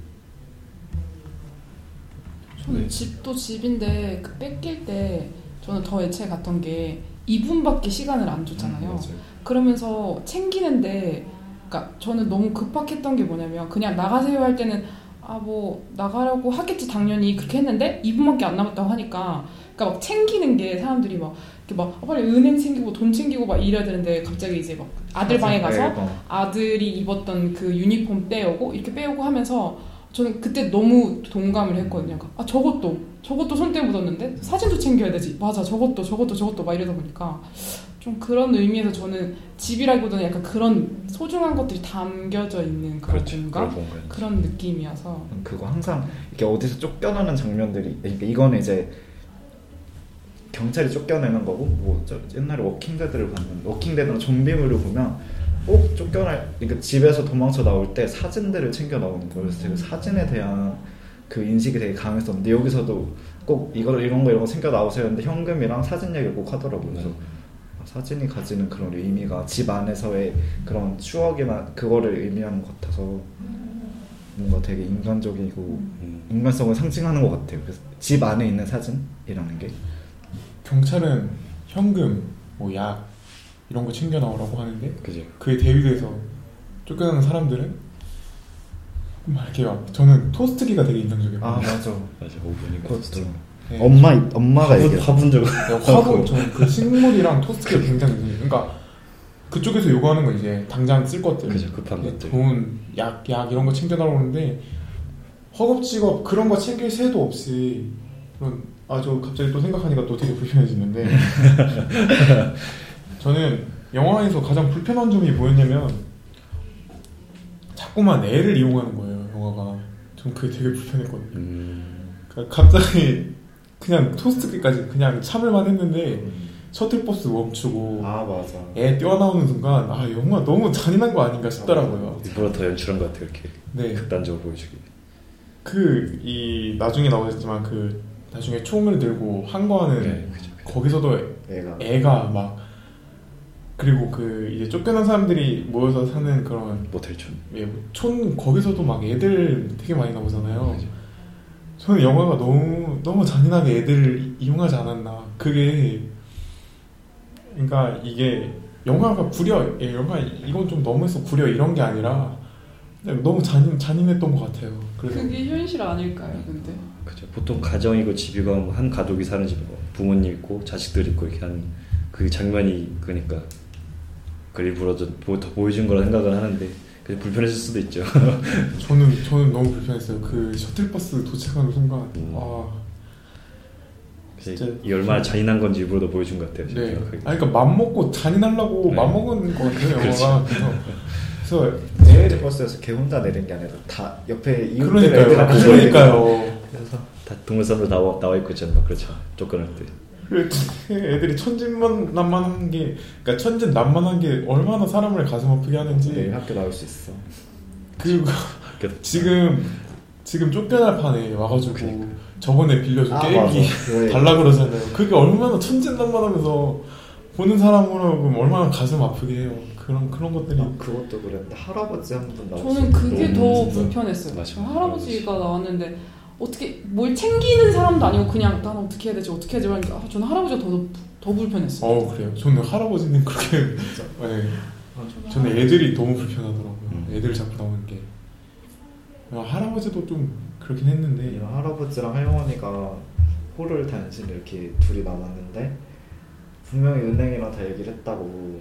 저는 네. 집도 집인데 그 뺏길 때 저는 더 애착 갔던 게 2분밖에 시간을 안 줬잖아요. 그러면서 챙기는데 그러니까 저는 너무 급박했던 게 뭐냐면 그냥 나가세요 할 때는 아 뭐 나가라고 하겠지 당연히 그렇게 했는데 2분밖에 안 남았다고 하니까 그러니까 막 챙기는 게 사람들이 막 이렇게 막 아, 빨리 은행 챙기고 돈 챙기고 막 이래야 되는데 갑자기 이제 막 아들 방에 가서. 아들이 입었던 그 유니폼 빼오고 이렇게 빼오고 하면서 저는 그때 너무 동감을 했거든요. 그러니까 아 저것도 저것도 손때 묻었는데 사진도 챙겨야 되지. 맞아 저것도 저것도 저것도 막 이러다 보니까 좀 그런 의미에서 저는 집이라기보다는 약간 그런 소중한 것들이 담겨져 있는 그런 그런 공간. 그런 느낌이어서 그거 항상 이렇게 어디서 쫓겨나는 장면들이 그러니까 이거는 이제 경찰이 쫓겨내는 거고 뭐 저 옛날에 워킹데드를 봤는데 워킹데드나 좀비물을 보면 꼭 쫓겨날 그러니까 집에서 도망쳐 나올 때 사진들을 챙겨 나오는 거예요. 그래서 되게 사진에 대한 그 인식이 되게 강했었는데 여기서도 꼭 이거 이런 거 이런 거 챙겨 나오세요 했는데 현금이랑 사진 얘기를 꼭 하더라고요. 그래서 아, 사진이 가지는 그런 의미가 집 안에서의 그런 추억이나 그거를 의미하는 것 같아서 뭔가 되게 인간적이고 음. 인간성을 상징하는 것 같아요. 그래서 집 안에 있는 사진이라는 게 경찰은 현금, 뭐 약 이런 거 챙겨 나오라고 하는데 그죠. 그에 대비돼서 쫓겨나는 사람들은 막 이렇게 막 저는 토스트기가 되게 인상적이에요. 아 맞아. 맞아. 5분이니까. 그것도 네. 엄마 엄마가 화분, 얘기해. 화분 적 네, 화분 저는 그 식물이랑 토스트기가 굉장히 그러니까 그쪽에서 요구하는 건 이제 당장 쓸 것들, 그죠, 급한 네, 것들. 돈, 약, 약 이런 거 챙겨 나오는데 허겁지겁 그런 거 챙길 새도 없이 그런 아저 갑자기 또 생각하니까 또 되게 불편해지는데 저는 영화에서 가장 불편한 점이 뭐였냐면 자꾸만 애를 이용하는 거예요 영화가 전 그게 되게 불편했거든요 음. 그러니까 갑자기 그냥 토스트기까지 그냥 참을만 했는데 셔틀버스 멈추고 아 맞아. 애 뛰어나오는 순간 아 영화 너무 잔인한 거 아닌가 싶더라고요. 일부러 더 연출한 것 같아요. 이렇게 네, 극단적으로 보여주기. 그 이 나중에 나오셨지만 그 나중에 총을 들고 항거하는 네. 거기서도 애가 애가 막 그리고 그 이제 쫓겨난 사람들이 모여서 사는 그런 모텔촌. 예, 촌 거기서도 막 애들 되게 많이 나오잖아요. 그죠. 저는 영화가 너무 너무 잔인하게 애들을 이용하지 않았나. 그게 그러니까 이게 영화가 구려 예, 영화 이건 좀 너무해서 구려 이런 게 아니라 그냥 너무 잔인 잔인했던 것 같아요. 그래서 그게 현실 아닐까요? 근데 그죠. 보통 가정이고 집이고 뭐한 가족이 사는 집, 뭐 부모님 있고 자식들 있고 이렇게 하는 그 장면이 그러니까 그 일부러 좀 보- 더 보여준 거라 생각을 하는데 그래서 불편했을 수도 있죠. 저는 저는 너무 불편했어요. 그 셔틀버스 도착하는 순간 음. 아 진짜. 이 얼마나 잔인한 건지 일부러 더 보여준 것 같아요. 네. 아니 그러니까 맘 먹고 잔인하려고 네. 맘 먹은 것 같아요 그렇죠. 영화가. 그래서 그래서 버스에서 걔 혼자 내린 게 아니라 다 옆에 이웃들 애들 그러니까요. 그러니까요. 그래서 다 동물선으로 나와 나와 있고 있잖아. 그렇죠. 쫓겨날 때. 애들이 천진난만한 게, 그러니까 천진난만한 게 얼마나 사람을 가슴 아프게 하는지. 내일 학교 나올 수 있어. 그리고 지금 지금 쫓겨날 판에 와가지고 그러니까. 저번에 빌려준 아, 게임기 맞아. 그거 달라 그러잖아요. 그게 얼마나 천진난만하면서 보는 사람으로 보면 얼마나 가슴 아프게 해요. 그런 그런 것들이. 아, 그것도 그랬는데 할아버지 한 분 나왔어. 저는 그게 더 진짜. 불편했어요. 맞아. 저 할아버지가 나왔는데 어떻게 뭘 챙기는 사람도 아니고 그냥 난 어떻게 해야 되지 어떻게 해야 되지 하니까 아, 저는 할아버지가 더, 더 불편했어요. 어 그래요. 저는 할아버지는 그렇게. 네. 저는 애들이 너무 불편하더라고요. 음. 애들 자꾸 나오는 게. 아, 할아버지도 좀 그렇긴 했는데. 이 할아버지랑 할머니가 홀을 단신 이렇게 둘이 남았는데 분명히 은행이랑 다 얘기를 했다고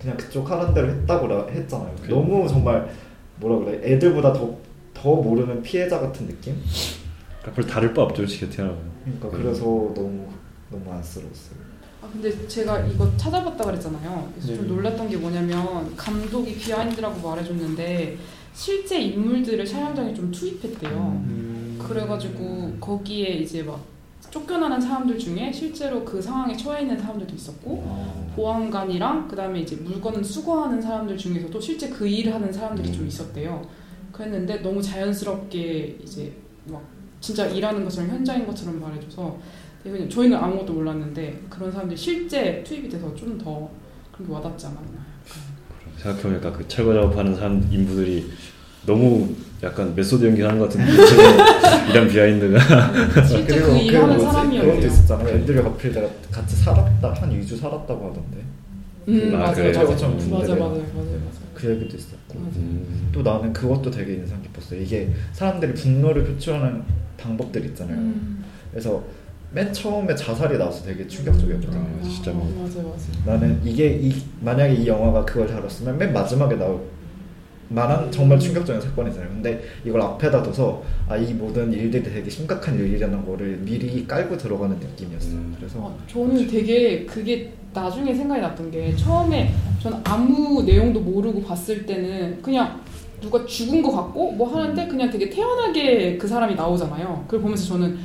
그냥 그쪽 하는 대로 했다고 라- 했잖아요. 그래. 너무 정말 뭐라 그래 애들보다 더 더 모르는 피해자 같은 느낌? 앞으로 다를 바 없죠. 솔직히 태어나면. 그러니까 음. 그래서 너무 너무 안쓰러웠어요. 아 근데 제가 이거 찾아봤다 그랬잖아요. 그래서 좀 네. 놀랐던 게 뭐냐면 감독이 비하인드라고 말해줬는데 실제 인물들을 촬영장에 좀 투입했대요. 음. 그래가지고 거기에 이제 막 쫓겨나는 사람들 중에 실제로 그 상황에 처해 있는 사람들도 있었고 어. 보안관이랑 그다음에 이제 물건 수거하는 사람들 중에서도 실제 그 일을 하는 사람들이 음. 좀 있었대요. 그랬는데 너무 자연스럽게 이제 막 진짜 일하는 것처럼 현장인 것처럼 말해줘서 그냥 저희는 아무것도 몰랐는데 그런 사람들이 실제 투입이 돼서 좀 더 그런 게 와닿지 않았나. 생각해보니까 그 철거 작업하는 사람 인부들이 너무 약간 메소드 연기하는 것 같은 이런 behind가 실제 그 일을 하는 뭐지? 그런 것도 사람이었대요. 있었잖아요. 앤드류 가필드가 같이 살았다 한 2주 살았다고 하던데 음 아, 맞아요, 그래요? 맞아요, 좀 맞아요. 맞아요, 맞아요, 맞아요. 그 얘기도 있었고 맞아요. 음. 또 나는 그것도 되게 인상 깊었어요. 이게 사람들이 분노를 표출하는 방법들 있잖아요. 음. 그래서 맨 처음에 자살이 나와서 되게 충격적이었거든요. 아, 진짜 아, 뭐. 맞아 맞아. 나는 이게 이, 만약에 이 영화가 그걸 다뤘으면 맨 마지막에 나올 만한 정말 충격적인 사건이잖아요. 근데 이걸 앞에다 둬서 아 이 모든 일들이 되게 심각한 일이라는 거를 미리 깔고 들어가는 느낌이었어요. 음. 그래서 어, 저는 되게 그게 나중에 생각이 났던 게 처음에 저는 아무 내용도 모르고 봤을 때는 그냥 누가 죽은 것 같고 뭐 하는데 그냥 되게 태연하게 그 사람이 나오잖아요. 그걸 보면서 저는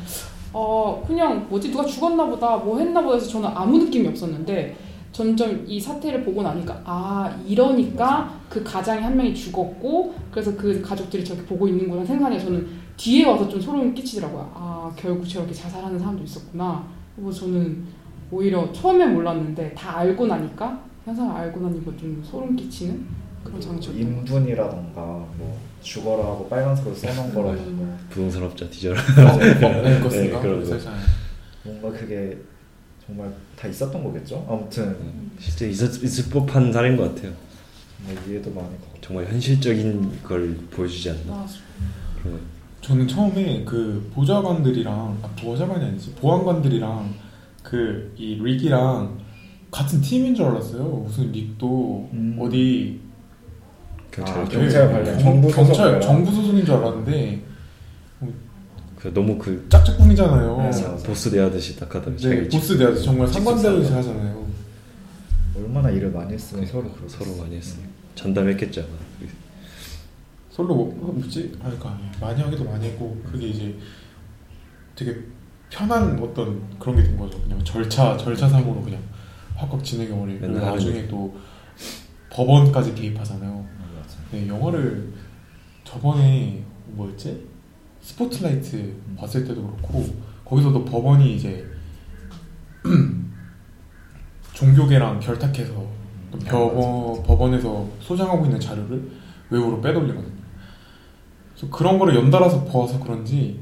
어 그냥 뭐지 누가 죽었나 보다 뭐 했나 보다 해서 저는 아무 느낌이 없었는데 점점 이 사태를 보고 나니까 아 이러니까 그 가장이 한 명이 죽었고 그래서 그 가족들이 저렇게 보고 있는구나 생각하니 저는 뒤에 와서 좀 소름 끼치더라고요. 아 결국 저렇게 자살하는 사람도 있었구나. 그리고 저는 오히려 처음엔 몰랐는데 다 알고 나니까 항상 알고 나니까 좀 소름 끼치는 그런 것 같아요. 인분이라던가 뭐 죽어라 하고 빨간색으로 써놓은 거라던가 음. 부동산업자 뒤져라 네? 네, 그런 거. 뭔가 그게 정말 다 있었던 거겠죠? 아무튼 실제 있었, 있을 법한 사례인 것 같아요 정말 이해도 많이 가고 정말 현실적인 걸 보여주지 않나 맞아. 그런 저는 처음에 그 보좌관들이랑 아, 보좌관이 아니지 보안관들이랑 그이 릭이랑 같은 팀인 줄 알았어요. 무슨 릭도 음. 어디 경찰 아, 쪽. 경찰 관련 경- 정부 경찰 소속이라. 정부 소속인 줄 알았는데 그 너무 그 짝짝꿍이잖아요. 네. 보스 대하듯이 딱 하다 네, 보스 대하듯 정말 상관대하듯이 하잖아요. 얼마나 일을 많이 했으면 서로 그렇게 서로 많이 했으니까 전담했겠죠 아마. 솔로 뭐, 뭐지? 아, 그러니까 많이 하기도 많이 했고 그게 이제 되게 편한 어떤 그런 게 된 거죠. 그냥 절차 절차상으로 그냥 확확 진행해 버리고 나중에 또 법원까지 개입하잖아요. 네, 영화를 저번에 뭐였지? 스포트라이트 봤을 때도 그렇고 거기서도 법원이 이제 종교계랑 결탁해서 또 법원, 법원에서 소장하고 있는 자료를 외부로 빼돌리거든요. 그래서 그런 거를 연달아서 보아서 그런지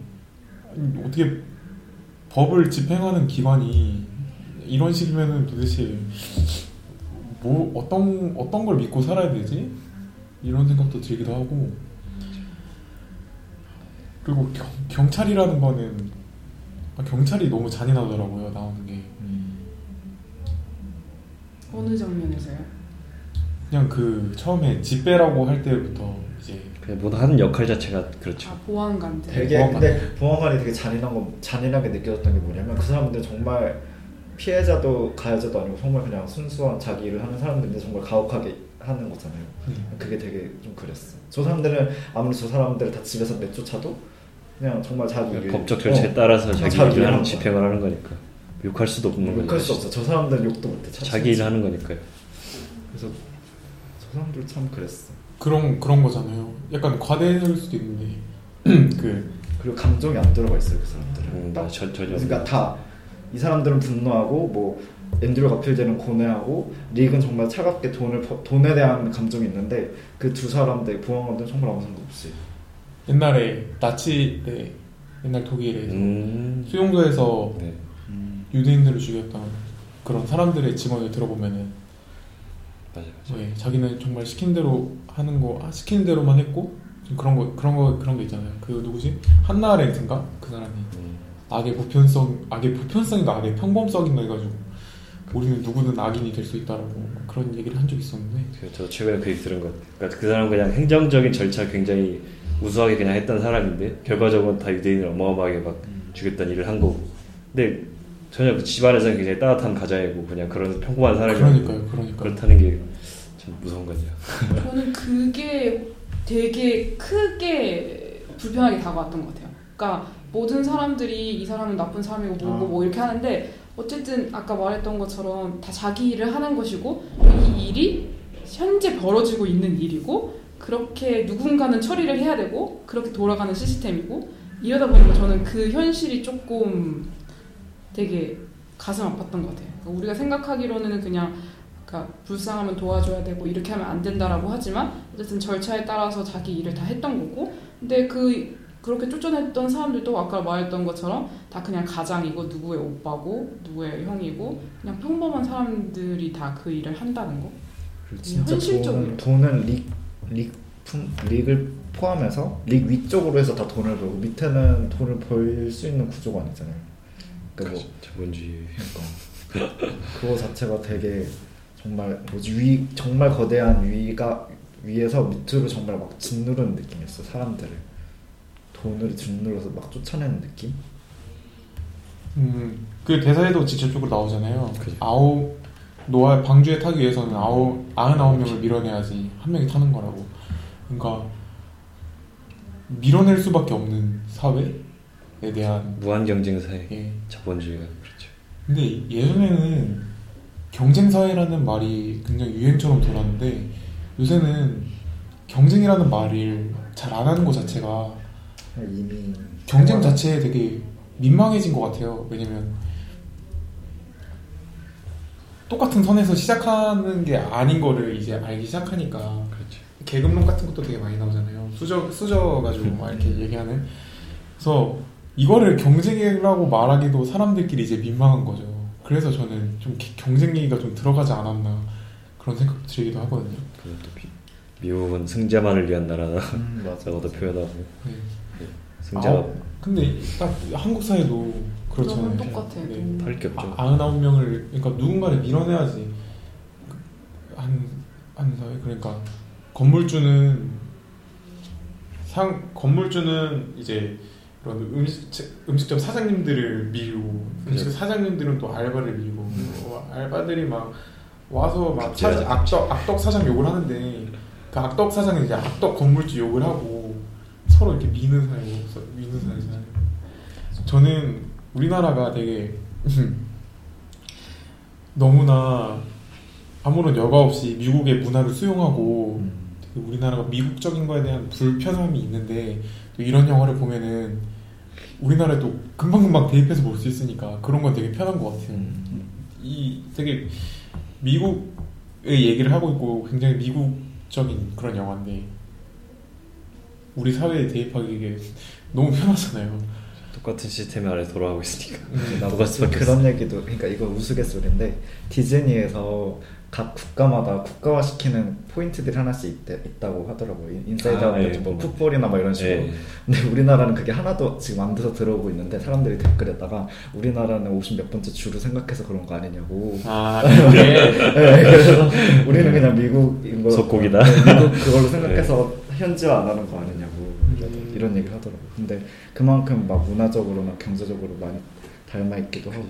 어떻게 법을 집행하는 기관이 이런 식이면은 도대체 뭐 어떤 어떤 걸 믿고 살아야 되지? 이런 생각도 들기도 하고 그리고 경, 경찰이라는 거는 아, 경찰이 너무 잔인하더라고요 나오는 게 음. 어느 장면에서요? 그냥 그 처음에 집배라고 할 때부터 그냥 뭐 하는 역할 자체가 그렇죠. 아 보안관들. 되게 보안관. 근데 보안관이 되게 잔인한 거 잔인하게 느껴졌던 게 뭐냐면 그 사람들 정말 피해자도 가해자도 아니고 정말 그냥 순수한 자기 일을 하는 사람들인데 정말 가혹하게 하는 거잖아요. 음. 그게 되게 좀 그랬어. 저 사람들은 아무리 저 사람들을 다 집에서 내쫓아도 그냥 정말 자기 일 법적 절차에 어, 따라서 자기 자기 일을 일 하는 하는 집행을 하는 거니까 욕할 수도 없는 욕할 거니까 수 없어. 저 사람들은 욕도 못해. 자기 일을. 하는 거니까요. 그래서 저 사람들 참 그랬어. 그런 그런 거잖아요 약간 과대해질 수도 있는데 그 그리고 감정이 안 들어가 있어요 그 사람들은. 음, 딱 저- 전혀 그러니까 다 이 사람들은 분노하고 뭐 앤드류 가필드는 고뇌하고 릭은 정말 차갑게 돈을 버- 돈에 대한 감정이 있는데 그 두 사람들 보안관들은 정말 아무 생각 없이 옛날에 나치 때 옛날 독일에 음, 수용소에서 네. 유대인들을 죽였던 그런 사람들의 증언을 들어보면은 맞아요. 맞아요. 네, 자기는 정말 시킨 대로 하는 거 아, 시킨 대로만 했고 좀 그런 거 그런 거 그런 게 있잖아요. 그 누구지? 한나 렌트인가? 그 사람이. 음, 악의 보편성 악의 보편성인가 악의 평범성인가 해가지고 우리는 누구든 악인이 될 수 있다라고 그런 얘기를 한 적이 있었는데. 그- 저 최근에 그 얘기 들은 것 같아요. 그러니까 그 사람은 그냥 행정적인 절차 굉장히 우수하게 그냥 했던 사람인데 결과적으로 다 유대인을 어마어마하게 막 죽였던 일을 한 거고. 근데 전혀 그 집안에서는 굉장히 따뜻한 가장이고 그냥 그런 평범한 사람이 그러니까요, 그러니까 그렇다는 게 참 무서운 거죠. 저는 그게 되게 크게 불편하게 다가왔던 것 같아요. 그러니까 모든 사람들이 이 사람은 나쁜 사람이고 뭐고 아. 뭐 이렇게 하는데 어쨌든 아까 말했던 것처럼 다 자기 일을 하는 것이고 이 일이 현재 벌어지고 있는 일이고 그렇게 누군가는 처리를 해야 되고 그렇게 돌아가는 시스템이고 이러다 보니까 저는 그 현실이 조금 되게 가슴 아팠던 것 같아요. 그러니까 우리가 생각하기로는 그냥 그러니까 불쌍하면 도와줘야 되고 이렇게 하면 안 된다라고 하지만 어쨌든 절차에 따라서 자기 일을 다 했던 거고 근데 그 그렇게 쫓아냈던 사람들도 아까 말했던 것처럼 다 그냥 가장이고 누구의 오빠고 누구의 형이고 그냥 평범한 사람들이 다 그 일을 한다는 거. 진짜 현실적으로. 돈은, 돈은 릭, 릭, 품, 릭을 포함해서 릭 위쪽으로 해서 다 돈을 벌고 밑에는 돈을 벌 수 있는 구조가 아니잖아요. 그러니까 뭐 자본주의. 그러니까 그거 자체가 되게 정말 뭐지 위 정말 거대한 위가 위에서 밑으로 정말 막 짓누르는 느낌이었어 사람들을 돈으로 짓눌러서 막 쫓아내는 느낌. 음, 그 대사에도 직접적으로 나오잖아요. 그죠. 아홉 노아 방주에 타기 위해서는 아홉 아흔아홉 명을 밀어내야지 한 명이 타는 거라고. 그러니까 밀어낼 수밖에 없는 사회에 대한 무한 경쟁 사회. 예. 자본주의가 그렇죠. 근데 예전에는 경쟁 사회라는 말이 굉장히 유행처럼 돌았는데 요새는 경쟁이라는 말을 잘 안 하는 것 자체가 이미 경쟁 자체에 되게 민망해진 것 같아요. 왜냐면 똑같은 선에서 시작하는 게 아닌 거를 이제 알기 시작하니까 그렇죠. 계급론 같은 것도 되게 많이 나오잖아요. 수저 수저가지고 막 이렇게 얘기하는. 그래서 이거를 경쟁이라고 말하기도 사람들끼리 이제 민망한 거죠. 그래서 저는 좀 기- 경쟁 얘기가 좀 들어가지 않았나 그런 생각 들기도 하거든요. 그것도 비, 미국은 승자만을 위한 나라라고도 음. 표현하고 네. 승자가 아홉- 근데 딱 한국 사회도 그렇잖아요. 너무 똑같아요. 네. 다를 게 없죠. 아, 99명을 그러니까 누군가를 밀어내야지 한, 한 사회 그러니까 건물주는 상 건물주는 이제 그런 음식 음식점 사장님들을 밀고 음식 그죠. 사장님들은 또 알바를 밀고 어, 알바들이 막 와서 막 사, 악덕 악덕 사장 욕을 하는데 그 악덕 사장은 이제 악덕 건물주 욕을 하고 서로 이렇게 미는 사이 미는 사이잖아요. 저는 우리나라가 되게 너무나 아무런 여과 없이 미국의 문화를 수용하고 음. 우리나라가 미국적인 거에 대한 불편함이 있는데 또 이런 영화를 보면은 우리나라에도 금방금방 대입해서 볼 수 있으니까 그런 건 되게 편한 것 같아요. 음. 이 되게 미국의 얘기를 하고 있고 굉장히 미국적인 그런 영화인데 우리 사회에 대입하기 이게 너무 편하잖아요. 똑같은 시스템 아래 돌아가고 있으니까 음, 나도 수밖에 그런. 얘기도 그러니까 이거 우스갯소리인데 디즈니에서 각 국가마다 국가화 시키는 포인트들이 하나씩 있대, 있다고 하더라고요. 인사이드 아, 아웃 예, 뭐 뭐. 풋볼이나 뭐 이런 식으로. 예. 근데 우리나라는 그게 하나도 지금 안 돼서 들어오고 있는데 사람들이 댓글에다가 우리나라는 50 몇 번째 주로 생각해서 그런 거 아니냐고. 아, 그게 네, 그래서 우리는 그냥 미국인 거 속곡이다. 네, 미국 그걸로 생각해서 현지화 안 하는 거 아니냐고 이런- 음. 이런 얘기 하더라고. 요 근데 그만큼 막 문화적으로나 경제적으로 많이 닮아 있기도 하고.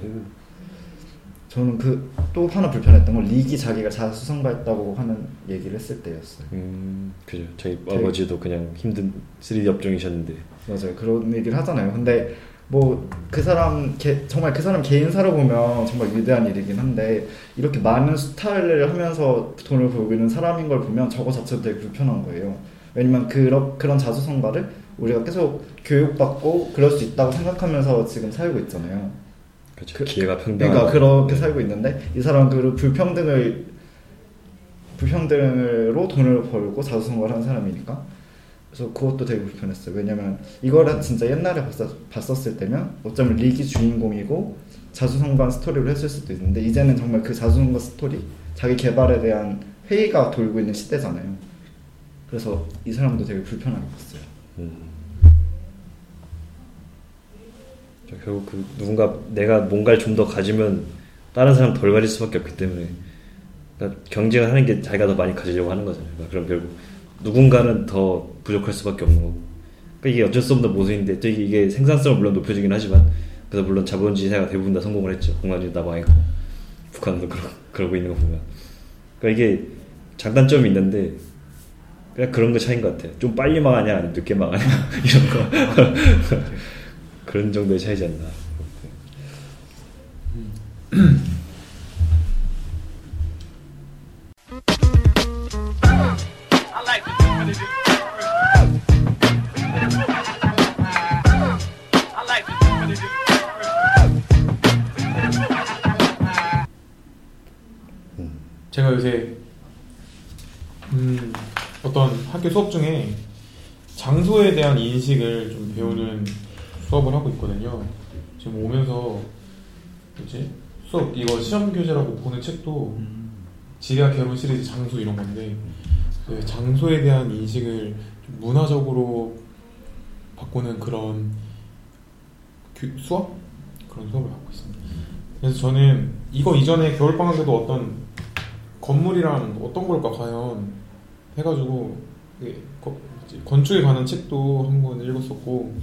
저는 그 또 하나 불편했던 건 리기 자기가 자수성가했다고 하는 얘기를 했을 때였어요. 음, 그죠. 저희 되게- 아버지도 그냥 힘든 3D 업종이셨는데 맞아요. 그런 얘기를 하잖아요. 근데 뭐 그 사람 개- 정말 그 사람 개인사로 보면 정말 위대한 일이긴 한데 이렇게 많은 스타일을 하면서 돈을 벌고 있는 사람인 걸 보면 저거 자체도 되게 불편한 거예요. 왜냐면 그런 그런 자수성가를 우리가 계속 교육받고 그럴 수 있다고 생각하면서 지금 살고 있잖아요. 그죠. 그- 기회가 평등. 그러니까 그렇게 살고 있는데 이 사람은 그 불평등을 불평등으로 돈을 벌고 자수성가를 하는 사람이니까 그래서 그것도 되게 불편했어요. 왜냐면 이거를 진짜 옛날에 봤었, 봤었 을 때면 어쩌면 리기 주인공이고 자수성가한 스토리를 했을 수도 있는데 이제는 정말 그 자수성가 스토리 자기 개발에 대한 회의가 돌고 있는 시대잖아요. 그래서 이 사람도 되게 불편하게 봤어요. 음. 결국 그 누군가 내가 뭔가를 좀 더 가지면 다른 사람 덜 가질 수밖에 없기 때문에 그러니까 경쟁을 하는 게 자기가 더 많이 가지려고 하는 거잖아요. 그러니까 그럼 결국 누군가는 더 부족할 수밖에 없는 거고. 그러니까 이게 어쩔 수 없는 모습인데 또 이게, 생산성을 물론 높여주긴 하지만 그래서 물론 자본주의 사회가 대부분 다 성공을 했죠. 공산주의 다 망했고 북한도 그러, 그러고 있는 거 보면. 그러니까 이게 장단점이 있는데 그냥 그런 거 차이인 것 같아. 좀 빨리 망하냐, 아니면 늦게 망하냐 이런 거 그런 정도의 차이지 않나. 제가 요새 음, 어떤 학교 수업 중에 장소에 대한 인식을 좀 배우는 수업을 하고 있거든요. 지금 오면서 뭐지 수업 이거 시험 교재라고 보는 책도 지리아 결혼 시리즈 장소 이런 건데 그 장소에 대한 인식을 좀 문화적으로 바꾸는 그런 교- 수업 그런 수업을 하고 있습니다. 그래서 저는 이거 이전에 겨울 방학 때도 어떤 건물이랑 어떤 걸까 과연 해가지고 건축에 관한 책도 한번 읽었었고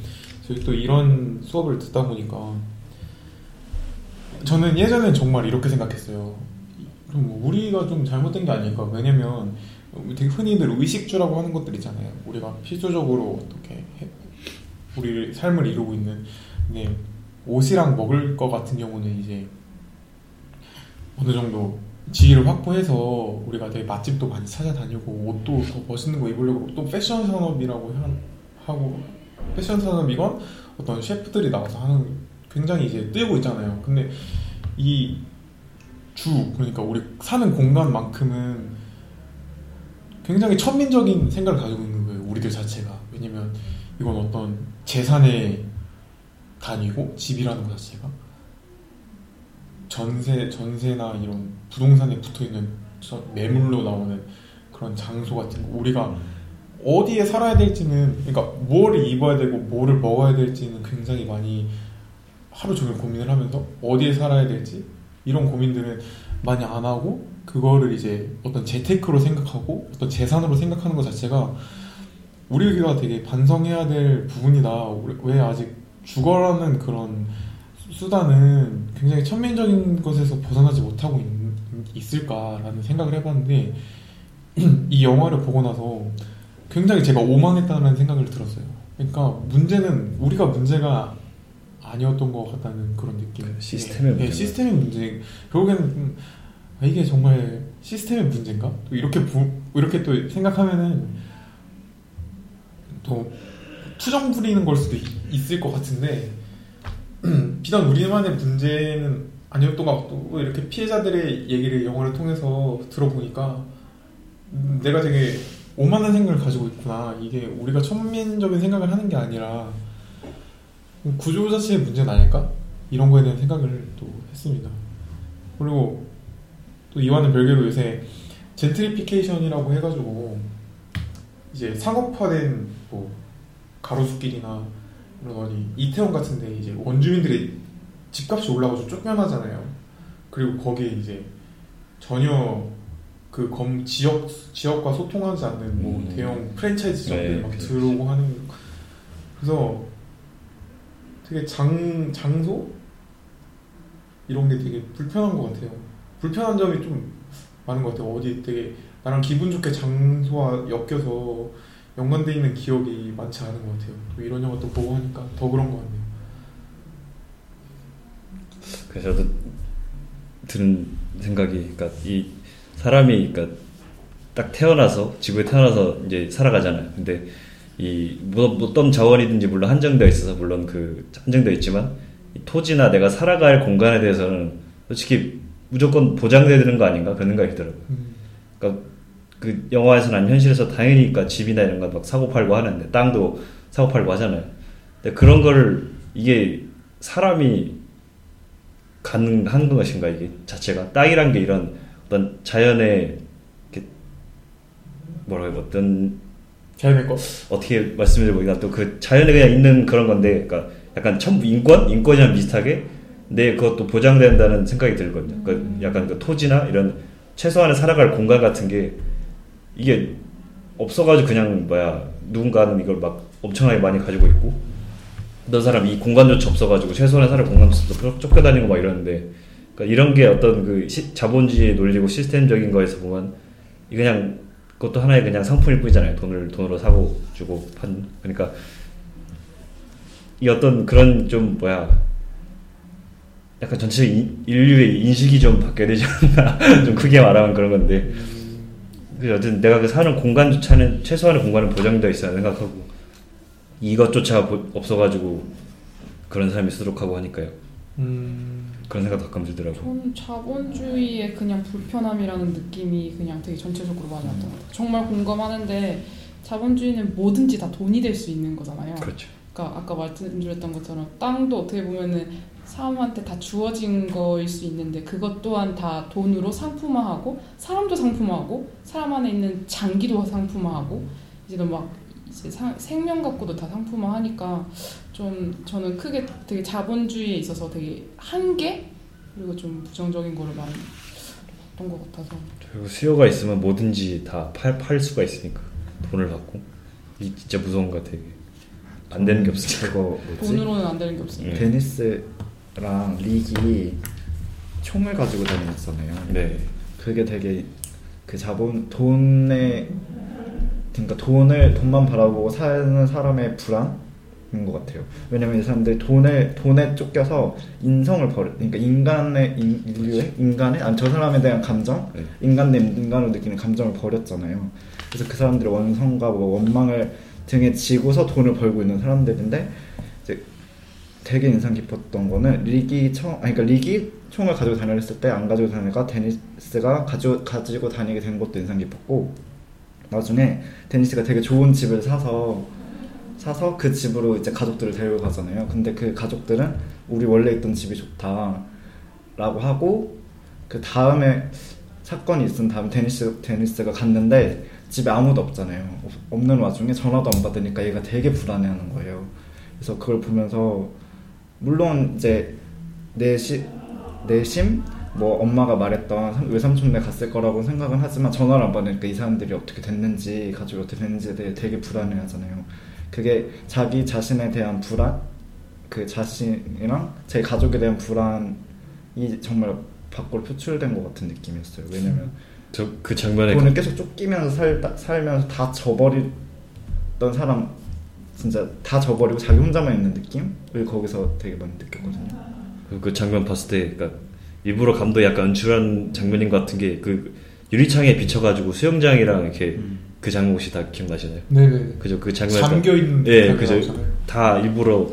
또 이런 수업을 듣다 보니까 저는 예전엔 정말 이렇게 생각했어요. 좀뭐 우리가 좀 잘못된 게 아닐까. 왜냐면 되게 흔히들 의식주라고 하는 것들 있잖아요. 우리가 필수적으로 어떻게 해- 우리 삶을 이루고 있는. 근데 옷이랑 먹을 것 같은 경우는 이제 어느 정도 지위를 확보해서 우리가 되게 맛집도 많이 찾아다니고 옷도 더 멋있는 거 입으려고 또 패션 산업이라고 하- 하고 패션 산업이건 어떤 셰프들이 나와서 하는 굉장히 이제 뜨고 있잖아요. 근데 이 주 그러니까 우리 사는 공간만큼은 굉장히 천민적인 생각을 가지고 있는 거예요. 우리들 자체가 왜냐면 이건 어떤 재산의 단위고 집이라는 것 자체가 전세 전세나 이런 부동산에 붙어 있는 매물로 나오는 그런 장소 같은 거 우리가 어디에 살아야 될지는 그러니까 뭐를 입어야 되고 뭐를 먹어야 될지는 굉장히 많이 하루 종일 고민을 하면서 어디에 살아야 될지 이런 고민들은 많이 안 하고 그거를 이제 어떤 재테크로 생각하고 어떤 재산으로 생각하는 것 자체가 우리가 되게 반성해야 될 부분이다. 왜 아직 주거라는 그런 수단은 굉장히 천민적인 것에서 벗어나지 못하고 있, 을까라는 생각을 해봤는데 이 영화를 보고 나서 굉장히 제가 오만했다는 생각을 들었어요. 그러니까 문제는 우리가 문제가 아니었던 것 같다는 그런 느낌. 그 시스템의 네, 문제인가? 시스템의 문제. 결국에는 음, 아, 이게 정말 시스템의 문제인가? 또 이렇게 부, 이렇게 또 생각하면은 또 투정 부리는 걸 수도 있, 을것 같은데 비단 우리만의 문제는 아니었던 것 같고 이렇게 피해자들의 얘기를 영화를 통해서 들어보니까 음, 내가 되게 오만한 생각을 가지고 있구나. 이게 우리가 천민적인 생각을 하는 게 아니라 구조 자체의 문제는 아닐까? 이런 거에 대한 생각을 또 했습니다. 그리고 또 이와는 별개로 요새 젠트리피케이션이라고 해가지고 이제 상업화된 뭐 가로수길이나 어디 이태원 같은데 이제 원주민들이 집값이 올라가서 쫓겨나잖아요. 그리고 거기에 이제 전혀 그 검 지역 지역과 소통하지 않는 뭐 음. 대형 프랜차이즈점들 네, 막 그렇죠. 들어오고 하는 그래서 되게 장 장소 이런 게 되게 불편한 것 같아요. 불편한 점이 좀 많은 것 같아요. 어디 되게 나랑 기분 좋게 장소와 엮여서 연관돼 있는 기억이 많지 않은 것 같아요. 또 이런 영화 또 보고 하니까 더 그런 것 같네요. 그래서 저도 드는 생각이, 그러니까 이 사람이, 그러니까 딱 태어나서 지구에 태어나서 이제 살아가잖아요. 근데 이 뭐, 어떤 자원이든지 물론 한정되어 있어서 물론 그 한정되어 있지만 이 토지나 내가 살아갈 공간에 대해서는 솔직히 무조건 보장돼야 되는 거 아닌가 그런 생각이 들더라고요. 음, 그러니까 그 영화에서는 아니 현실에서 당연히 그러니까 집이나 이런 거 막 사고 팔고 하는데 땅도 사고 팔고 하잖아요. 근데 그런 거를 이게 사람이 가능한 것인가 이게 자체가 땅이란 게 이런 어떤 자연의 이렇게 뭐라 해야 어떤 자연의 것. 어떻게 말씀드려 보니까 또 그 자연에 그냥 있는 그런 건데, 그러니까 약간 천 인권 인권이랑 비슷하게 내 그것도 보장된다는 생각이 들거든요. 그러니까 약간 그 토지나 이런 최소한의 살아갈 공간 같은 게 이게 없어가지고 그냥 뭐야 누군가는 이걸 막 엄청나게 많이 가지고 있고 어떤 사람이 이 공간조차 없어가지고 최소한의 살아갈 공간 없어서 쫓겨다니고 막 이러는데 그러니까 이런 게 어떤 그 시- 자본주의 논리고 시스템적인 거에서 보면 이 그냥 그것도 하나의 그냥 상품일 뿐이잖아요. 돈을 돈으로 사고 주고 판 그러니까 이 어떤 그런 좀 뭐야 약간 전체 인- 인류의 인식이 좀 바뀌어야 되지 않나. 좀 크게 말하면 그런 건데. 그 어쨌든 내가 그 사는 공간조차는 최소한의 공간은 보장되어 있어야 생각하고 이것조차 보- 없어가지고 그런 사람이 수록하고 하니까요. 음, 그런 생각도 가끔 들더라고 저는 자본주의의 그냥 불편함이라는 느낌이 그냥 되게 전체적으로 많이 왔던 것 같아요. 정말 공감하는데 자본주의는 뭐든지 다 돈이 될 수 있는 거잖아요. 그렇죠 그러니까 아까 말씀드렸던 것처럼 땅도 어떻게 보면은 사람한테 다 주어진 거일 수 있는데 그것 또한 다 돈으로 상품화하고 사람도 상품화하고 사람 안에 있는 장기도 상품화하고 이제는 막 이제 사- 생명 갖고도 다 상품화하니까 좀 저는 크게 되게 자본주의에 있어서 되게 한계 그리고 좀 부정적인 거를 많이 봤던 것 같아서. 그리고 수요가 있으면 뭐든지 다 팔, 팔 수가 있으니까 돈을 받고. 이 진짜 무서운 것 같아 이게. 안 되는 게 없으니까. 그거 뭐지? 돈으로는 안 되는 게 없으니까. 예. 데니스랑 릭이 총을 가지고 다녔잖아요. 네. 그게 되게 그 자본 돈에 그러니까 돈을 돈만 바라보고 사는 사람의 불안인 것 같아요. 왜냐면 이 사람들이 돈을 돈에 쫓겨서 인성을 버려. 그러니까 인간의 인, 인류의 인간의 아니 저 사람에 대한 감정, 네. 인간 내 인간으로 느끼는 감정을 버렸잖아요. 그래서 그 사람들의 원성과 뭐 원망을 등에 지고서 돈을 벌고 있는 사람들인데 이제 되게 인상 깊었던 거는 릭이 총 아니 그러니까 릭이 총을 가지고 다녔을 때 안 가지고 다니가 데니스가 가지고 가지고 다니게 된 것도 인상 깊었고 나중에 데니스가 되게 좋은 집을 사서 사서 그 집으로 이제 가족들을 데리고 가잖아요. 근데 그 가족들은 우리 원래 있던 집이 좋다라고 하고 그 다음에 사건이 있은 다음 데니스 데니스가 갔는데 집에 아무도 없잖아요. 없- 없는 와중에 전화도 안 받으니까 얘가 되게 불안해하는 거예요. 그래서 그걸 보면서 물론 이제 내시 내심 뭐 엄마가 말했던 삼- 외삼촌네 갔을 거라고 생각은 하지만 전화를 안 받으니까 이 사람들이 어떻게 됐는지 가족이 어떻게 됐는지에 대해 되게 불안해하잖아요. 그게 자기 자신에 대한 불안, 그 자신이랑 제 가족에 대한 불안이 정말 밖으로 표출된 것 같은 느낌이었어요. 왜냐면 저 그 장면에 돈을 계속 쫓기면서 살다, 살면서 다 저버리던 사람 진짜 다 저버리고 자기 혼자만 있는 느낌을 거기서 되게 많이 느꼈거든요. 그, 그 장면 봤을 때 그러니까 일부러 감독이 약간 연출한 장면인 것 같은 게 그 유리창에 비쳐가지고 수영장이랑 이렇게 그 장면 혹시 다 기억나시나요? 네네. 그죠 그 장면 잠겨 있는 예 그죠 나오잖아요. 다 일부러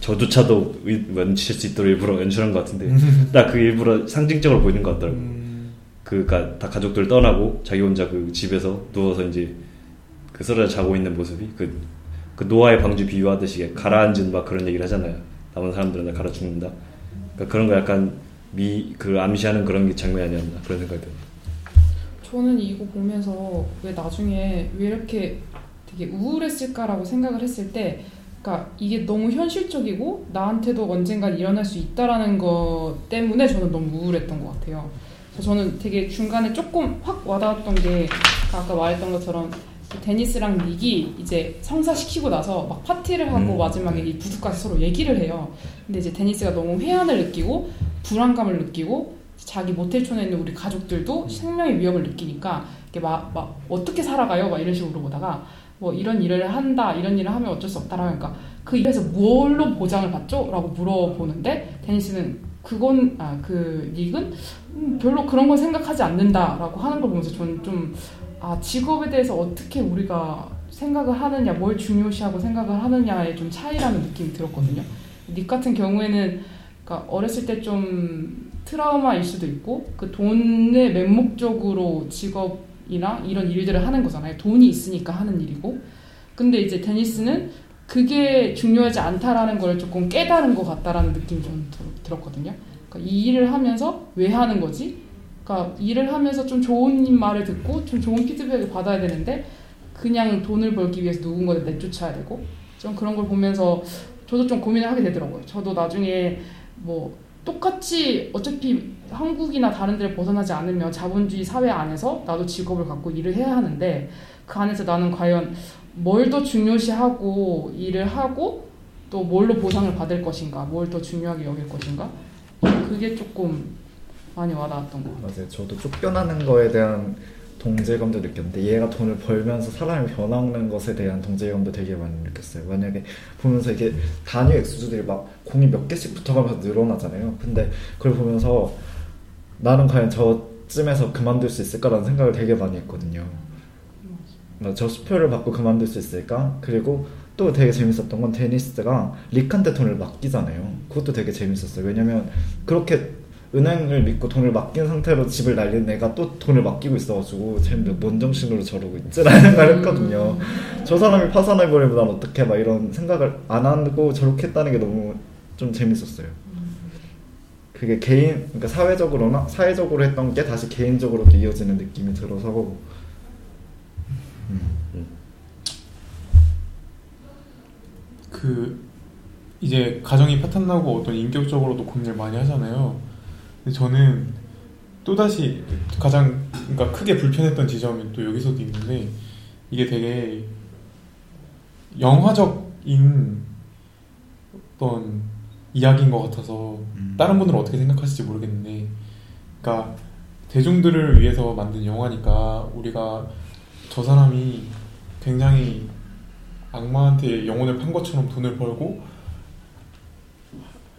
저조차도 의- 연출할 수 있도록 일부러 연출한 것 같은데 음. 딱그 일부러 상징적으로 보이는 것 같더라고. 요 음, 그가 다 가족들 떠나고 자기 혼자 그 집에서 누워서 이제 그 쓰러져 자고 있는 모습이 그, 그 노아의 방주 비유하듯이 가라앉은 막 그런 얘기를 하잖아요. 남은 사람들은 다 가라 죽는다. 그러니까 그런 거 약간 미 그 암시하는 그런 게 장면이 아니었나 그런 생각이 들어요. 저는 이거 보면서 왜 나중에 왜 이렇게 되게 우울했을까라고 생각을 했을 때, 그러니까 이게 너무 현실적이고 나한테도 언젠간 일어날 수 있다라는 것 때문에 저는 너무 우울했던 것 같아요. 저는 되게 중간에 조금 확 와닿았던 게 아까 말했던 것처럼 데니스랑 닉이 이제 성사시키고 나서 막 파티를 하고 음. 마지막에 이 부두까지 서로 얘기를 해요. 근데 이제 데니스가 너무 회한을 느끼고 불안감을 느끼고 자기 모텔촌에 있는 우리 가족들도 생명의 위협을 느끼니까 이게 막, 막 어떻게 살아가요? 막 이런 식으로 물어보다가 뭐 이런 일을 한다 이런 일을 하면 어쩔 수 없다라고 하니까 그 일에서 뭘로 보장을 받죠? 라고 물어보는데 데니스는 그건 아 그 닉은 음, 별로 그런 걸 생각하지 않는다라고 하는 걸 보면서 저는 좀 아 직업에 대해서 어떻게 우리가 생각을 하느냐 뭘 중요시하고 생각을 하느냐의 좀 차이라는 느낌이 들었거든요. 닉 같은 경우에는 그러니까 어렸을 때 좀 트라우마일 수도 있고 그 돈의 맹목적으로 직업이나 이런 일들을 하는 거잖아요. 돈이 있으니까 하는 일이고. 근데 이제 테니스는 그게 중요하지 않다라는 걸 조금 깨달은 것 같다라는 느낌이 좀 들- 들었거든요. 그러니까 이 일을 하면서 왜 하는 거지? 그러니까 일을 하면서 좀 좋은 말을 듣고 좀 좋은 피드백을 받아야 되는데 그냥 돈을 벌기 위해서 누군가를 내쫓아야 되고 좀 그런 걸 보면서 저도 좀 고민을 하게 되더라고요. 저도 나중에 뭐 똑같이 어차피 한국이나 다른 데를 벗어나지 않으면 자본주의 사회 안에서 나도 직업을 갖고 일을 해야 하는데 그 안에서 나는 과연 뭘 더 중요시하고 일을 하고 또 뭘로 보상을 받을 것인가 뭘 더 중요하게 여길 것인가 그게 조금 많이 와닿았던 것 같아요. 맞아요. 저도 쫓겨나는 거에 대한 동질감도 느꼈는데 얘가 돈을 벌면서 사람이 변하는 것에 대한 동질감도 되게 많이 느꼈어요. 만약에 보면서 이게 단위 액수들이 막 공이 몇 개씩 붙어가면서 늘어나잖아요. 근데 그걸 보면서 나는 과연 저쯤에서 그만둘 수 있을까라는 생각을 되게 많이 했거든요. 나저 수표를 받고 그만둘 수 있을까? 그리고 또 되게 재밌었던 건 데니스가 릭한테 돈을 맡기잖아요. 그것도 되게 재밌었어요. 왜냐면 그렇게 은행을 믿고 돈을 맡긴 상태로 집을 날린 애가 또 돈을 맡기고 있어가지고 쟤는 뭔 정신으로 저러고 있지라는 생각을 했거든요. 저 사람이 파산해버리면 난 어떻게 막 이런 생각을 안 하고 저렇게 했다는 게 너무 좀 재밌었어요. 그게 개인, 그러니까 사회적으로나 사회적으로 했던 게 다시 개인적으로도 이어지는 느낌이 들어서 그 이제 가정이 파탄나고 어떤 인격적으로도 고민을 많이 하잖아요. 근데 저는 또 다시 가장 그러니까 크게 불편했던 지점이 또 여기서도 있는데 이게 되게 영화적인 어떤 이야기인 것 같아서 음. 다른 분들은 어떻게 생각하실지 모르겠는데, 그러니까 대중들을 위해서 만든 영화니까 우리가 저 사람이 굉장히 악마한테 영혼을 판 것처럼 돈을 벌고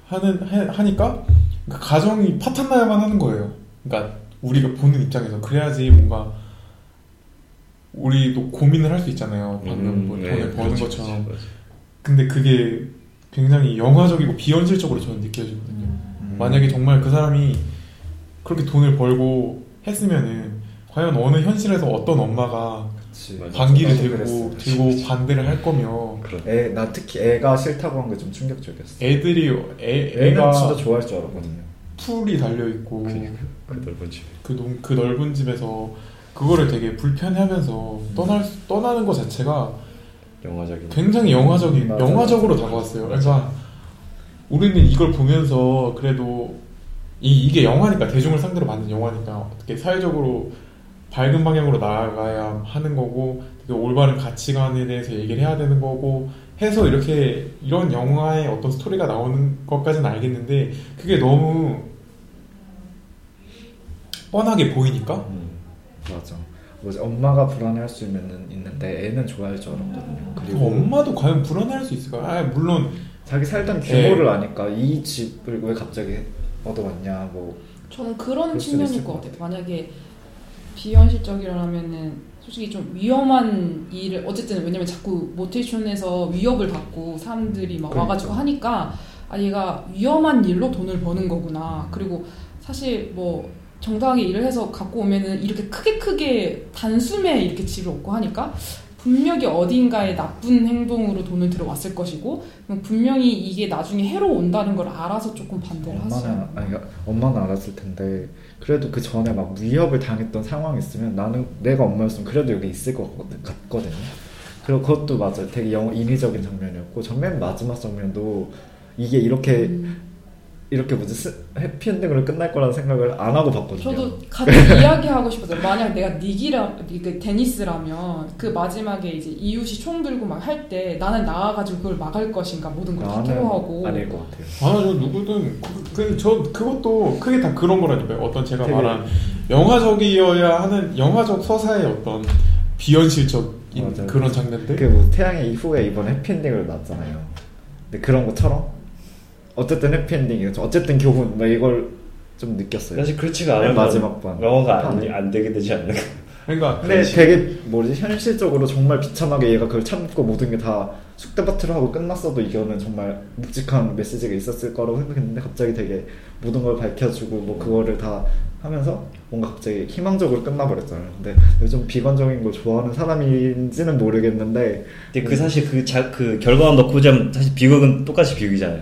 하는 하, 하니까 그 가정이 파탄나야만 하는 거예요. 그러니까 우리가 보는 입장에서 그래야지 뭔가 우리도 고민을 할 수 있잖아요. 방금 뭐 음, 돈을 네, 버는 그렇죠, 것처럼. 그렇죠. 근데 그게 굉장히 영화적이고 비현실적으로 저는 느껴지거든요. 음. 만약에 정말 그 사람이 그렇게 돈을 벌고 했으면은 과연 어느 현실에서 어떤 엄마가. 반기를 들고 그랬어. 들고 반대를 할 거며 애, 나 특히 애가 싫다고 한 게 좀 충격적이었어. 애들이 애, 애가 진짜 좋아할 줄 알았거든요. 풀이 달려 있고 그 넓은 집. 그, 넓- 그 넓은 집에서 그거를 되게 불편해하면서 음. 떠날 수- 떠나는 것 자체가 영화적인. 굉장히 영화적인 맞아, 영화적으로 맞아. 다가왔어요. 그러니까 우리는 이걸 보면서 그래도 이, 이게 영화니까 대중을 상대로 만든 영화니까 어떻게 사회적으로 밝은 방향으로 나아가야 하는 거고 되게 올바른 가치관에 대해서 얘기를 해야 되는 거고 해서 이렇게 이런 영화의 어떤 스토리가 나오는 것까지는 알겠는데 그게 너무 뻔하게 보이니까 음. 맞아. 뭐지 엄마가 불안해할 수 있는 있는데 애는 좋아할 줄 알았거든요. 그 그리고 엄마도 과연 불안해할 수 있을까? 아 물론 자기 살던 규모를 애. 아니까 이 집을 왜 갑자기 얻어왔냐 뭐 저는 그런 측면일 것 같아요. 만약에 비현실적이라면은 솔직히 좀 위험한 일을 어쨌든 왜냐면 자꾸 모티션에서 위협을 받고 사람들이 막 그러니까. 와가지고 하니까 아 얘가 위험한 일로 돈을 버는 거구나. 그리고 사실 뭐 정당하게 일을 해서 갖고 오면은 이렇게 크게 크게 단숨에 이렇게 집을 얻고 하니까 분명히 어딘가에 나쁜 행동으로 돈을 들어왔을 것이고 분명히 이게 나중에 해로 온다는 걸 알아서 조금 반대를 하죠. 엄마는 아니 엄마는 알았을 텐데 그래도 그 전에 막 위협을 당했던 상황이 있으면 나는 내가 엄마였으면 그래도 여기 있을 것 같거든- 같거든요. 그리고 그것도 맞아요. 되게 영 인위적인 장면이었고 전맨 마지막 장면도 이게 이렇게 음. 이렇게 뭐지 스- 해피엔딩으로 끝날 거라는 생각을 안 하고 봤거든요. 저도 같이 이야기하고 싶었어요. 만약 내가 닉이라, 그 데니스라면 그 마지막에 이제 이웃이 총 들고 막 할 때 나는 나와가지고 그걸 막을 것인가 모든 걸다 나는 테러하고 아닐 것 같아요. 아, 저 누구든 그, 그, 저 그것도 크게 다 그런 거라니까요. 어떤 제가 되게- 말한 영화적이어야 하는 영화적 서사의 어떤 비현실적인 맞아요. 그런 장면들. 그 뭐 태양의 이후에 이번 해피엔딩을 났잖아요. 근데 그런 것처럼 어쨌든 해피엔딩이죠. 어쨌든 교훈 막 이걸 좀 느꼈어요. 사실 그렇지가 맨 않으면 마지막 반. 영화가 안. 안 되게 되지 않나. 그러니까 근데 되게 뭐지 현실적으로 정말 비참하게 얘가 그걸 참고 모든 게다 쑥대밭으로 하고 끝났어도 이거는 정말 묵직한 메시지가 있었을 거라고 생각했는데 갑자기 되게 모든 걸 밝혀주고 뭐 그거를 다 하면서 뭔가 갑자기 희망적으로 끝나버렸잖아요. 근데 요즘 비관적인 걸 좋아하는 사람인지는 모르겠는데 근데 그 사실 그, 자, 그 결과만 넣고 보자면 사실 비극은 똑같이 비극이잖아요.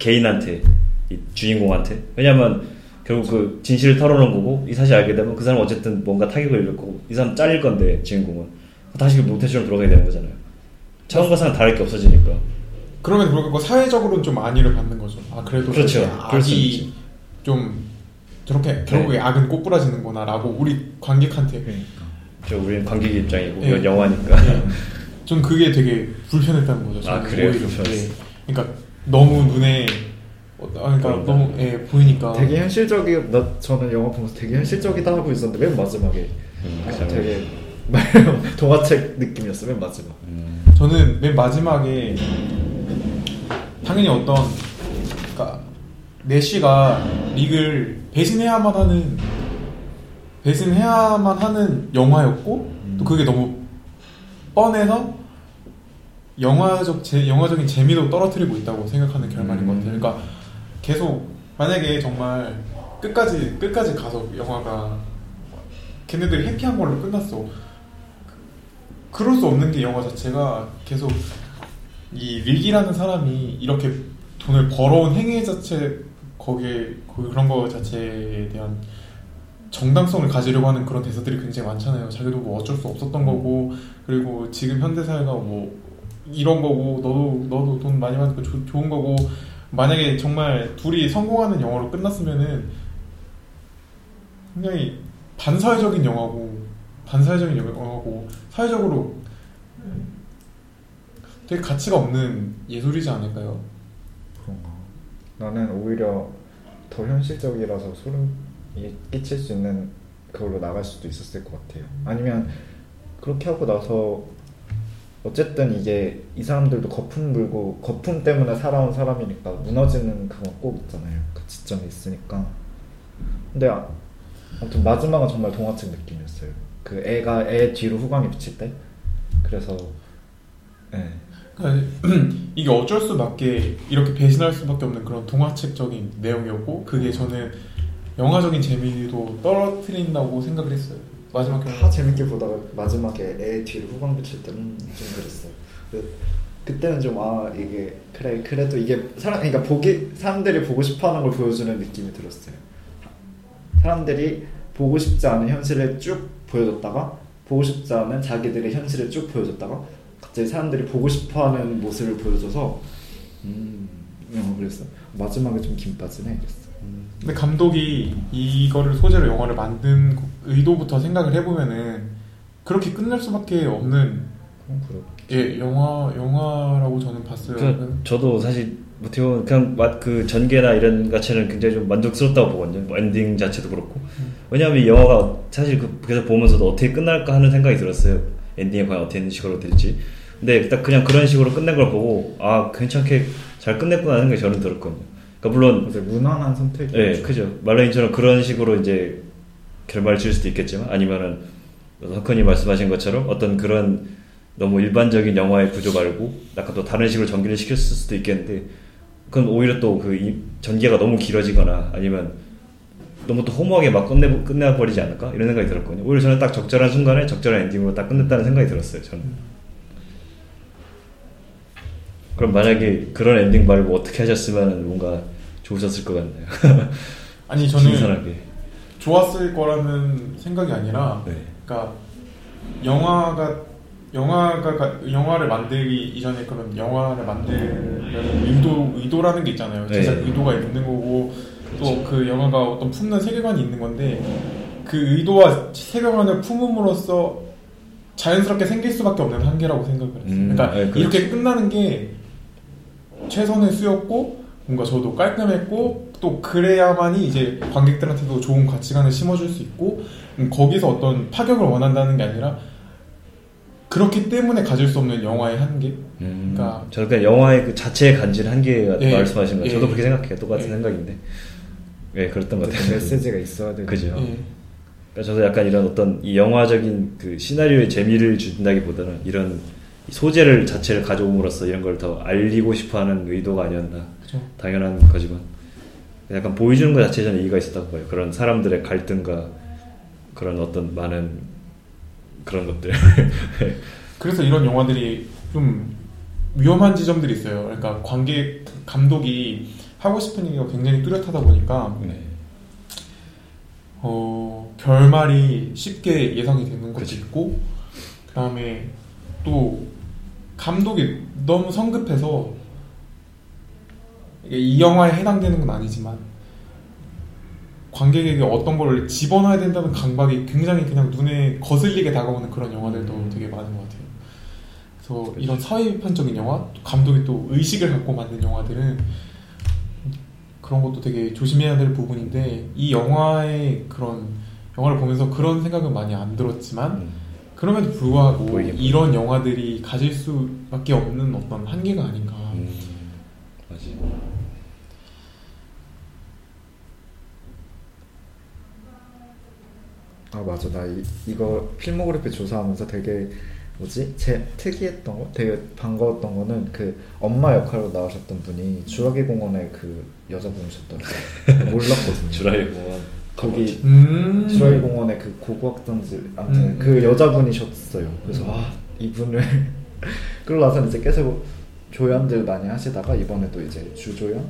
그 개인한테, 이 주인공한테. 왜냐면 결국 그 진실을 털어놓은 거고 이 사실 알게 되면 그 사람 은 어쨌든 뭔가 타격을 입을 거고 이 사람 잘릴 건데 주인공은 다시 그 모태처럼 돌아가게 되는 거잖아요. 처음과 사람 다를 게 없어지니까. 그럼에도 불구하고 사회적으로는 좀 안위를 받는 거죠. 아 그래도 그렇죠. 악이. 좀 저렇게 결국에 악은 꼬꾸라지는구나라고 우리 관객한테 그러니까 저 우리는 관객 입장이고 예. 이건 영화니까. 예. 좀 그게 되게 불편했다는 거죠. 아, 그래요? 오히려. 불편했어요. 예. 그러니까 너무 눈에 어, 아, 그러니까 보인다. 너무 예, 보이니까 되게 현실적이 나 저는 영화 보면서 되게 현실적이다 하고 있었는데 맨 마지막에 음, 그 장면. 되게 동화책 느낌이었어 맨 마지막. 음, 저는 맨 마지막에 당연히 어떤 그러니까 내쉬가 릭을 배신해야만 하는 배신해야만 하는 영화였고 또 그게 너무 뻔해서 영화적 제, 영화적인 재미도 떨어뜨리고 있다고 생각하는 결말인 것 같아요. 그러니까 계속 만약에 정말 끝까지 끝까지 가서 영화가 걔네들이 해피한 걸로 끝났어. 그럴 수 없는 게 영화 자체가 계속 이 릭이라는 사람이 이렇게 돈을 벌어온 행위 자체 거기에 그- 그런 거 자체에 대한 정당성을 가지려고 하는 그런 대사들이 굉장히 많잖아요. 자기도 뭐 어쩔 수 없었던 거고 그리고 지금 현대 사회가 뭐 이런 거고 너도 너도 돈 많이 받고 조- 좋은 거고 만약에 정말 둘이 성공하는 영화로 끝났으면은 굉장히 반사회적인 영화고 반사회적인 영화고 사회적으로 되게 가치가 없는 예술이지 않을까요? 그런가. 나는 오히려 더 현실적이라서 소름이 끼칠 수 있는 그걸로 나갈 수도 있었을 것 같아요. 아니면 그렇게 하고 나서 어쨌든 이게 이 사람들도 거품 물고 거품 때문에 살아온 사람이니까 무너지는 그건 꼭 있잖아요. 그 지점이 있으니까. 근데 아- 아무튼 마지막은 정말 동화책 느낌이었어요. 그 애가 애 뒤로 후광이 비칠 때. 그래서 네. 이게 어쩔 수밖에 이렇게 배신할 수밖에 없는 그런 동화책적인 내용이었고 그게 저는 영화적인 재미도 떨어뜨린다고 생각을 했어요. 마지막 다 재밌게 보다가 마지막에 애 뒤로 후광 비칠 때는 좀 그랬어요. 그, 그때는 좀 아 이게 그래 그래도 이게 사람 그러니까 보기 사람들이 보고 싶어하는 걸 보여주는 느낌이 들었어요. 사람들이 보고 싶지 않은 현실을 쭉 보여줬다가 보고 싶지 않은 자기들의 현실을 쭉 보여줬다가 갑자기 사람들이 보고 싶어하는 모습을 보여줘서 음 어, 그랬어. 마지막에 좀 김 빠지네 그랬어. 근데 감독이 이거를 소재로 영화를 만든 의도부터 생각을 해보면은 그렇게 끝날 수밖에 없는. 예 영화 영화라고 저는 봤어요. 그, 저도 사실 어떻게 보면 그냥 맛- 그 전개나 이런 자체는 굉장히 좀 만족스럽다고 보거든요. 뭐 엔딩 자체도 그렇고. 왜냐하면 이 영화가 사실 그 그래서 보면서도 어떻게 끝날까 하는 생각이 들었어요. 엔딩이 과연 어떻게 식으로 될지. 근데 딱 그냥 그런 식으로 끝낸 걸 보고 아 괜찮게 잘 끝냈구나 하는 생각이 저는 들었거든요. 그러니까 물론 이제 무난한 선택이. 예, 그죠. 말레인처럼 그런 식으로 이제 결말을 지을 수도 있겠지만 아니면은 석헌이 말씀하신 것처럼 어떤 그런 너무 일반적인 영화의 구조 말고 약간 또 다른 식으로 전개를 시켰을 수도 있겠는데 그건 오히려 또 그 전개가 너무 길어지거나 아니면 너무 또 허무하게 막 끝내 끝내 버리지 않을까 이런 생각이 들었거든요. 오히려 저는 딱 적절한 순간에 적절한 엔딩으로 딱 끝냈다는 생각이 들었어요. 저는. 그럼 만약에 그런 엔딩 말고 어떻게 하셨으면 뭔가 좋으셨을 것 같네요. 아니 저는 신선하게. 좋았을 거라는 생각이 아니라 네. 그러니까 영화가 영화가 가- 영화를 만들기 이전에 그런 영화를 만들려는 의도 의도라는 게 있잖아요. 네. 제작 의도가 있는 거고 또그 영화가 어떤 품는 세계관이 있는 건데 그 의도와 세계관을 품음으로써 자연스럽게 생길 수밖에 없는 한계라고 생각을 했어요. 음, 그러니까 네, 그렇죠. 이렇게 끝나는 게 최선의 수였고 뭔가 저도 깔끔했고 또 그래야만이 이제 관객들한테도 좋은 가치관을 심어줄 수 있고 음, 거기서 어떤 파격을 원한다는 게 아니라 그렇기 때문에 가질 수 없는 영화의 한계 음, 그러니까- 저도 그냥 영화의 그 자체의 간지는 한계가 예, 말씀하신 거예요. 예. 저도 그렇게 생각해요. 똑같은 예. 생각인데. 예, 그랬던 것 같아요. 메시지가 있어야 되고. 그죠. 예. 그러니까 저도 약간 이런 어떤 이 영화적인 그 시나리오의 재미를 준다기보다는 이런 소재를 자체를 가져옴으로써 이런 걸 더 알리고 싶어하는 의도가 아니었나. 그죠. 당연한 거지만 약간 보여주는 것 자체에 저는 이의가 있었다고 봐요. 그런 사람들의 갈등과 그런 어떤 많은 그런 것들. 그래서 이런 영화들이 좀 위험한 지점들이 있어요. 그러니까 관객 감독이 하고 싶은 얘기가 굉장히 뚜렷하다 보니까 네. 어, 결말이 쉽게 예상이 되는 것도 그치. 있고 그다음에 또 감독이 너무 성급해서 이 영화에 해당되는 건 아니지만 관객에게 어떤 걸 집어넣어야 된다는 강박이 굉장히 그냥 눈에 거슬리게 다가오는 그런 영화들도 되게 많은 것 같아요. 그래서 이런 사회 비판적인 영화, 또 감독이 또 의식을 갖고 만든 영화들은 그런 것도 되게 조심해야 될 부분인데 이 영화의 그런 영화를 보면서 그런 생각은 많이 안 들었지만 음. 그럼에도 불구하고 이런 영화들이 가질 수밖에 없는 어떤 한계가 아닌가. 음. 맞지. 아 맞아. 나 이, 이거 필모그래피 조사하면서 되게 뭐지? 제 특이했던 거 되게 반가웠던 거는 그 엄마 역할로 나오셨던 분이 주라기 공원의 그 여자분이셨더라고요 몰랐거든요. 주라이 공원. 거기 음. 주라기 공원의 그 고고학장질 아무튼 음. 그 여자분이셨어요. 그래서 아 이분을 그러고 나서 이제 계속 조연들 많이 하시다가 이번에도 이제 주조연?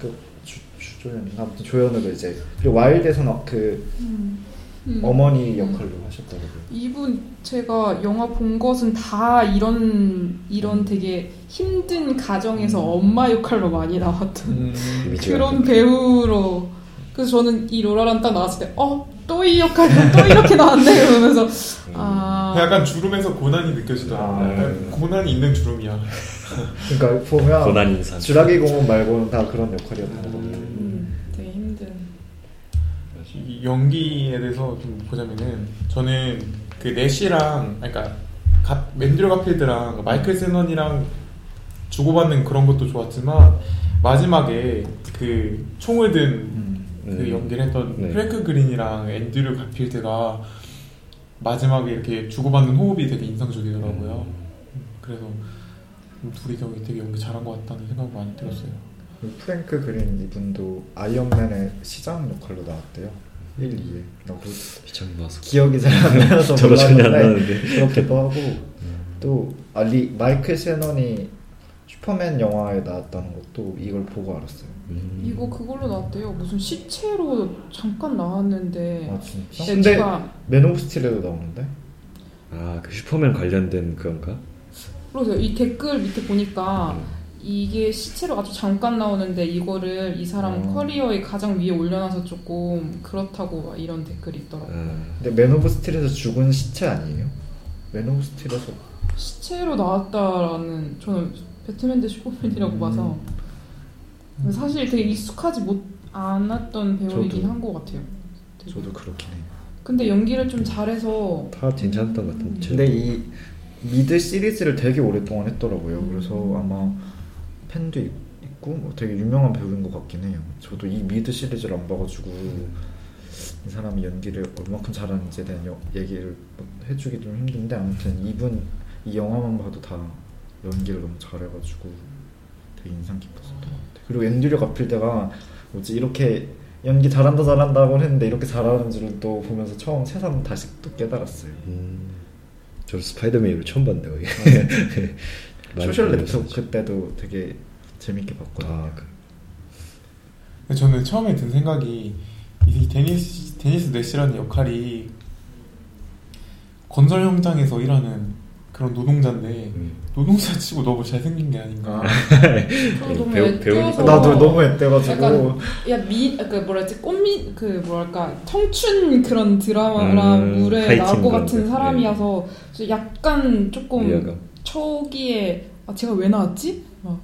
그 주, 주조연인가? 아무튼 조연으로 이제 그리고 와일드에서는 그 음. 음. 어머니 역할로 하셨더라고요 이분 제가 영화 본 것은 다 이런 이런 되게 힘든 가정에서 엄마 역할로 많이 나왔던 음. 그런 배우로 그래서 저는 이 로라란 딱 나왔을 때 어 또 이 역할이 또 이렇게 나왔네 그러면서 아 약간 주름에서 고난이 느껴지더라고요. 아. 약간 고난이 있는 주름이야. 그러니까 보면 고난 인상. 주라기 공원 말고는 다 그런 역할이었던 거거든요. 이 연기에 대해서 좀 보자면은 저는 그 내시랑 그러니까 가, 맨드류 가필드랑 마이클 세넌이랑 주고받는 그런 것도 좋았지만 마지막에 그 총을 든 음. 그 음. 연기를 했던 네. 프랭크 그린이랑 앤드류 가필드가 마지막에 이렇게 주고받는 호흡이 되게 인상적이더라고요. 음. 그래서 둘이 되게, 되게 연기 잘한 것 같다는 생각이 많이 들었어요. 그리고 프랭크 그린 이분도 아이언맨의 시장 역할로 나왔대요. 1, 2에. 나그 비참 나와서 기억이 잘 안 나서 저도 전혀 안 몰랐는데 나는데. 그렇기도 하고 또 아, 리, 마이클 셰넌이 슈퍼맨 영화에 나왔다는 것도 이걸 보고 알았어요. 음. 이거 그걸로 나왔대요 무슨 시체로 잠깐 나왔는데 아 진짜? 네, 근데 제가 맨 오브 스틸에도 나오는데? 아, 그 슈퍼맨 관련된 그건가? 그러세요 이 댓글 밑에 보니까 음. 이게 시체로 아주 잠깐 나오는데 이거를 이 사람 음. 커리어의 가장 위에 올려놔서 조금 그렇다고 막 이런 댓글이 있더라고요. 아, 근데 맨 오브 스틸에서 죽은 시체 아니에요? 맨 오브 스틸에서 시체로 나왔다라는 저는 배트맨 대 슈퍼맨이라고 음. 봐서 사실 되게 익숙하지 못 않았던 배우이긴. 한 것 같아요. 되게. 저도 그렇긴 해요. 근데 연기를 좀 잘해서 다 괜찮았던 것 같은데. 근데 이 미드 시리즈를 되게 오랫동안 했더라고요. 그래서 아마 팬도 있- 있고 뭐 되게 유명한 배우인 것 같긴 해요. 저도 이 미드 시리즈를 안 봐가지고 이 사람이 연기를 얼마큼 잘하는지에 대한 여- 얘기를 뭐 해주기 좀 힘든데 아무튼 이분 이 영화만 봐도 다 연기를 너무 잘해가지고 되게 인상 깊었었던 것 같아요. 그리고 앤드류 가필드가 뭐지 이렇게 연기 잘한다 잘한다고 했는데 이렇게 잘하는 줄은 또 보면서 처음 새삼 다시 또 깨달았어요. 음, 저 스파이더맨을 처음 봤는데. 많이 소셜 보면서. 랩터 그때도 되게 재밌게 봤거든요. 아, 그, 저는 처음에 든 생각이 이 데니스 데니스 내시라는 역할이 건설 현장에서 일하는 그런 노동자인데 음. 노동자 치고 너무 잘생긴 게 아닌가. 배우- 배우니까. 나도 너무 애때가지고 약간 야미 그 뭐라 했지 꽃미 그 뭐랄까 청춘 그런 드라마나 음, 물에 나올 것 같은 거. 사람이어서 그래서 약간 조금. 초기에 아 제가 왜 나왔지? 막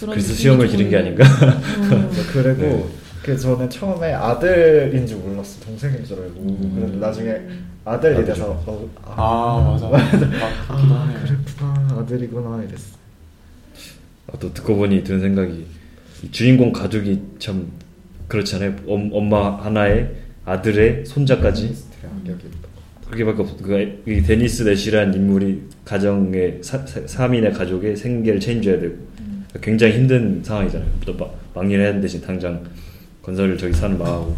그런 그래서 좀- 기른 게 아닌가? 음. 그리고 네. 그 저는 처음에 아들인 줄 몰랐어 동생인 줄 알고 음. 그런데 나중에 아들이. 돼서 어, 아 맞아. 아, 그렇기도 아, 하네요. 그랬구나 아들이구나 이랬어 아, 또 듣고 보니 드는 생각이 이 주인공 가족이 참 그렇잖아요. 엄, 엄마 하나에 아들의 손자까지 악역이 그렇게밖에 없. 그이 데니스 내시라는 인물이 가정의 사, 사, 3인의 가족의 생계를 책임져야 되고 그러니까 굉장히 힘든 상황이잖아요. 또 막, 막일해야 하는 대신 당장 건설을 저기 사는 망하고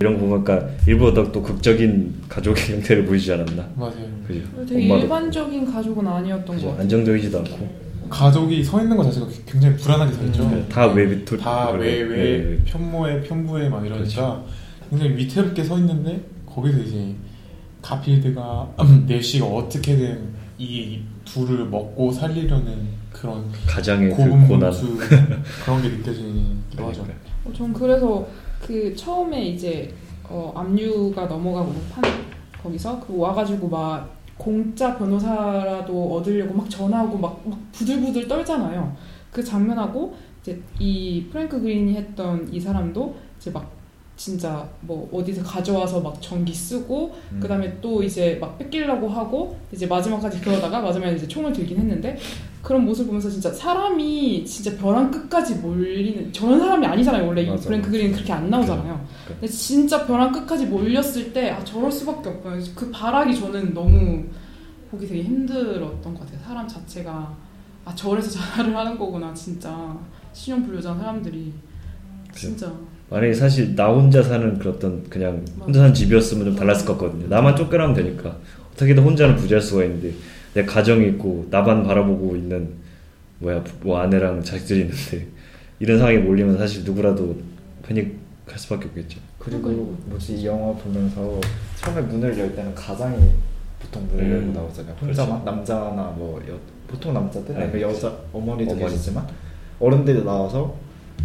이런 거 보니까 일부 더또 극적인 가족의 형태를 보이지 않았나? 맞아요. 그죠? 되게 엄마도 일반적인 가족은 아니었던 것 그죠? 같아요. 안정적이지도 않고 가족이 서 있는 것 자체가 굉장히 불안하게 서 있죠. 음, 다외 밑 다외외 네. 편모에 편부에 막 이러니까 그렇죠. 굉장히 위태롭게 서 있는데 거기서 이제 가필드가 내시가 어떻게든 이 둘을 먹고 살리려는 그런 가장의 그 고난. 고군분투 그런 게 느껴지기도 하죠. 어, 전 그래서 그 처음에 이제 어, 압류가 넘어가거든 판 거기서 그 와가지고 막 공짜 변호사라도 얻으려고 막 전화하고 막, 막 부들부들 떨잖아요. 그 장면하고 이제 이 프랭크 그린이 했던 이 사람도 이제 막 진짜 뭐 어디서 가져와서 막 전기 쓰고 음. 그다음에 또 이제 막 뺏기려고 하고 이제 마지막까지 그러다가 마지막에 이제 총을 들긴 했는데 그런 모습 보면서 진짜 사람이 진짜 벼랑 끝까지 몰리는 저런 사람이 아니잖아요 원래 이 맞아, 브랭크 맞아. 그린 그렇게 안 나오잖아요. 그- 근데 진짜 벼랑 끝까지 몰렸을 때 아 저럴 수밖에 없구나 그 발악이 저는 너무 보기 되게 힘들었던 것 같아요. 사람 자체가 아 저래서 자살을 하는 거구나 진짜. 신용불량한 사람들이. 진짜 만약에 사실 나 혼자 사는 그런 어떤 그냥 혼자 사는 집이었으면 좀 달랐을 것 같거든요. 나만 쫓겨나면 되니까 어떻게든 혼자는 부재할 수가 있는데 내 가정이 있고 나만 바라보고 있는 뭐야 뭐 아내랑 자식들이 있는데 이런 상황에 몰리면 사실 누구라도 패닉할 수밖에 없겠죠. 그리고 뭐지 이 영화 보면서 처음에 문을 열 때는 가장이 보통 문을 음, 열고 나오잖아요. 혼자만 그렇죠. 남자나 뭐 여, 보통 남자들 네, 아니면 여자 어머니도 어머니. 계시지만 어른들이 나와서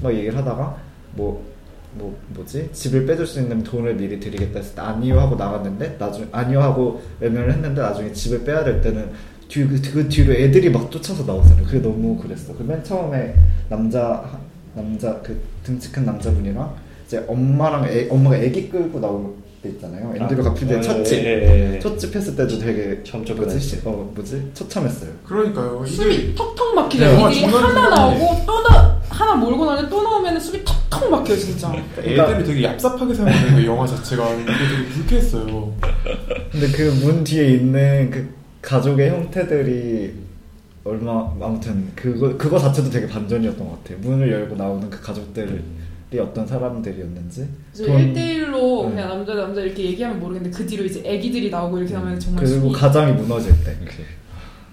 막 얘기를 하다가 뭐. 뭐 뭐지 집을 빼줄 수 있는 돈을 미리 드리겠다 했을 때 아니요 하고 나갔는데 나중 아니요 하고 외면을 했는데 나중에 집을 빼야 될 때는 뒤, 그, 그 뒤로 애들이 막 쫓아서 나오잖아요. 그게 너무 그랬어. 그 맨 처음에 남자 남자 그 등치 큰 남자분이랑 이제 엄마랑 애, 엄마가 애기 끌고 나올 때 있잖아요. 앤드류 가필드의 첫 집. 예, 예, 예. 첫집 했을 때도 되게 처음 뭐지? 접근했어요. 어 뭐지? 처참했어요. 그러니까요. 이게 숨이 턱턱 막히죠. 네, 중간중간에. 하나 나오고 또 나, 하나 몰고 나는데 또 나오면 숨이 턱턱 막혀요 진짜. 애들이 되게 얍삽하게 사용하는 그 영화 자체가 되게 불쾌했어요. 근데 그 문 뒤에 있는 그 가족의 형태들이 얼마 아무튼 그거 그거 자체도 되게 반전이었던 것 같아요. 문을 열고 나오는 그 가족들이 어떤 사람들이었는지. 그래서 돈- 1대1로 네. 그냥 남자 남자 이렇게 얘기하면 모르겠는데 그 뒤로 이제 애기들이 나오고 이렇게 하면 정말 그리고 가장이 무너질 때.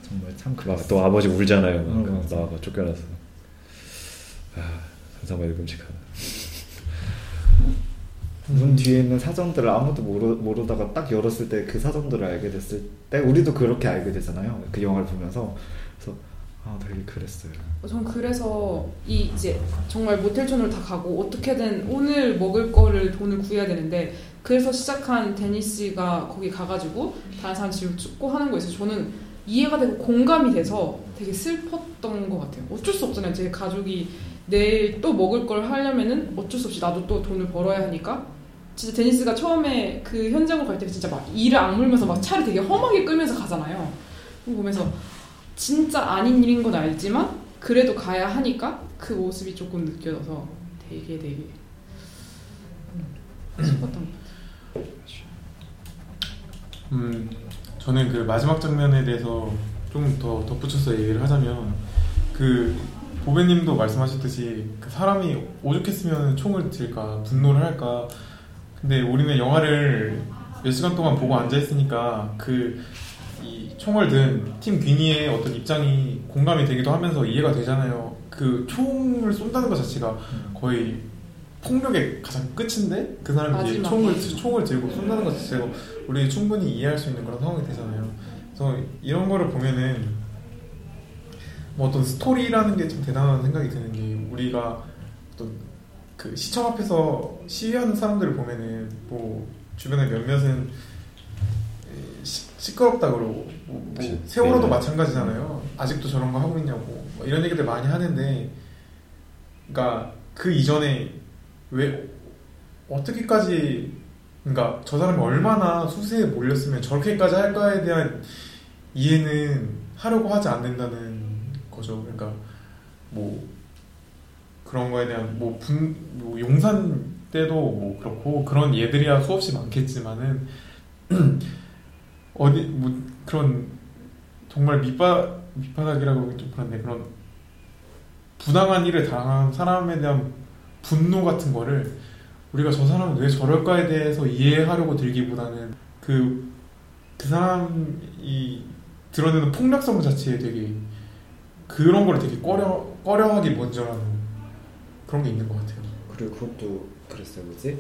정말 참막 그랬어. 또 아버지 울잖아요. 막 음, 맞아. 나와가 쫓겨나서. 아, 상상만 끔찍하다. 문 뒤에 있는 사정들을 아무도 모르, 모르다가 딱 열었을 때 그 사정들을 알게 됐을 때 우리도 그렇게 알게 되잖아요. 그 영화를 보면서 그래서 아 되게 그랬어요. 전 그래서 이 이제 정말 모텔촌을 다 가고 어떻게든 오늘 먹을 거를 돈을 구해야 되는데 그래서 시작한 데니스가 거기 가가지고 다른 사람 집을 죽고 하는 거에 있어서 저는 이해가 되고 공감이 돼서 되게 슬펐던 것 같아요. 어쩔 수 없잖아요. 제 가족이 내일 또 먹을 걸 하려면은 어쩔 수 없이 나도 또 돈을 벌어야 하니까 진짜 데니스가 처음에 그 현장으로 갈 때 진짜 막 이를 악물면서 막 차를 되게 험하게 끌면서 가잖아요. 보면서 진짜 아닌 일인 건 알지만 그래도 가야 하니까 그 모습이 조금 느껴져서 되게 되게 음, 슬펐던 것. 음, 저는 그 마지막 장면에 대해서 좀 더 덧붙여서 얘기를 하자면 그 보배님도 말씀하셨듯이 그 사람이 오죽했으면 총을 들까 분노를 할까 근데 우리는 영화를 몇 시간 동안 보고 앉아 있으니까 그이 총을 든 팀 귀니의 어떤 입장이 공감이 되기도 하면서 이해가 되잖아요. 그 총을 쏜다는 것 자체가 거의 폭력의 가장 끝인데 그 사람이 이제. 총을 총을 들고 쏜다는 것 자체가 우리 충분히 이해할 수 있는 그런 상황이 되잖아요. 그래서 이런 거를 보면은 뭐 어떤 스토리라는 게참 대단한 생각이 드는 게 우리가 어떤 그 시청 앞에서 시위하는 사람들을 보면은 뭐 주변에 몇몇은 시, 시끄럽다 그러고 뭐, 뭐. 세월호도 네. 마찬가지잖아요. 아직도 저런 거 하고 있냐고 뭐 이런 얘기들 많이 하는데, 그러니까 그 이전에 왜 어떻게까지 그러니까 저 사람이 얼마나 수세에 몰렸으면 저렇게까지 할까에 대한 이해는 하려고 하지 않는다는 거죠. 그러니까 뭐 그런 거에 대한 뭐, 분, 뭐 용산 때도 뭐 그렇고 그런 예들이야 수없이 많겠지만은 어디 뭐 그런 정말 밑바 밑바닥이라고 좀 그런데 그런 부당한 일을 당한 사람에 대한 분노 같은 거를 우리가 저 사람은 왜 저럴까에 대해서 이해하려고 들기보다는 그, 그 사람이 드러내는 폭력성 자체에 되게 그런 거를 되게 꺼려, 꺼려하기 먼저라는 그런 게 있는 것 같아요. 그리고 그것도 그랬어요 뭐지?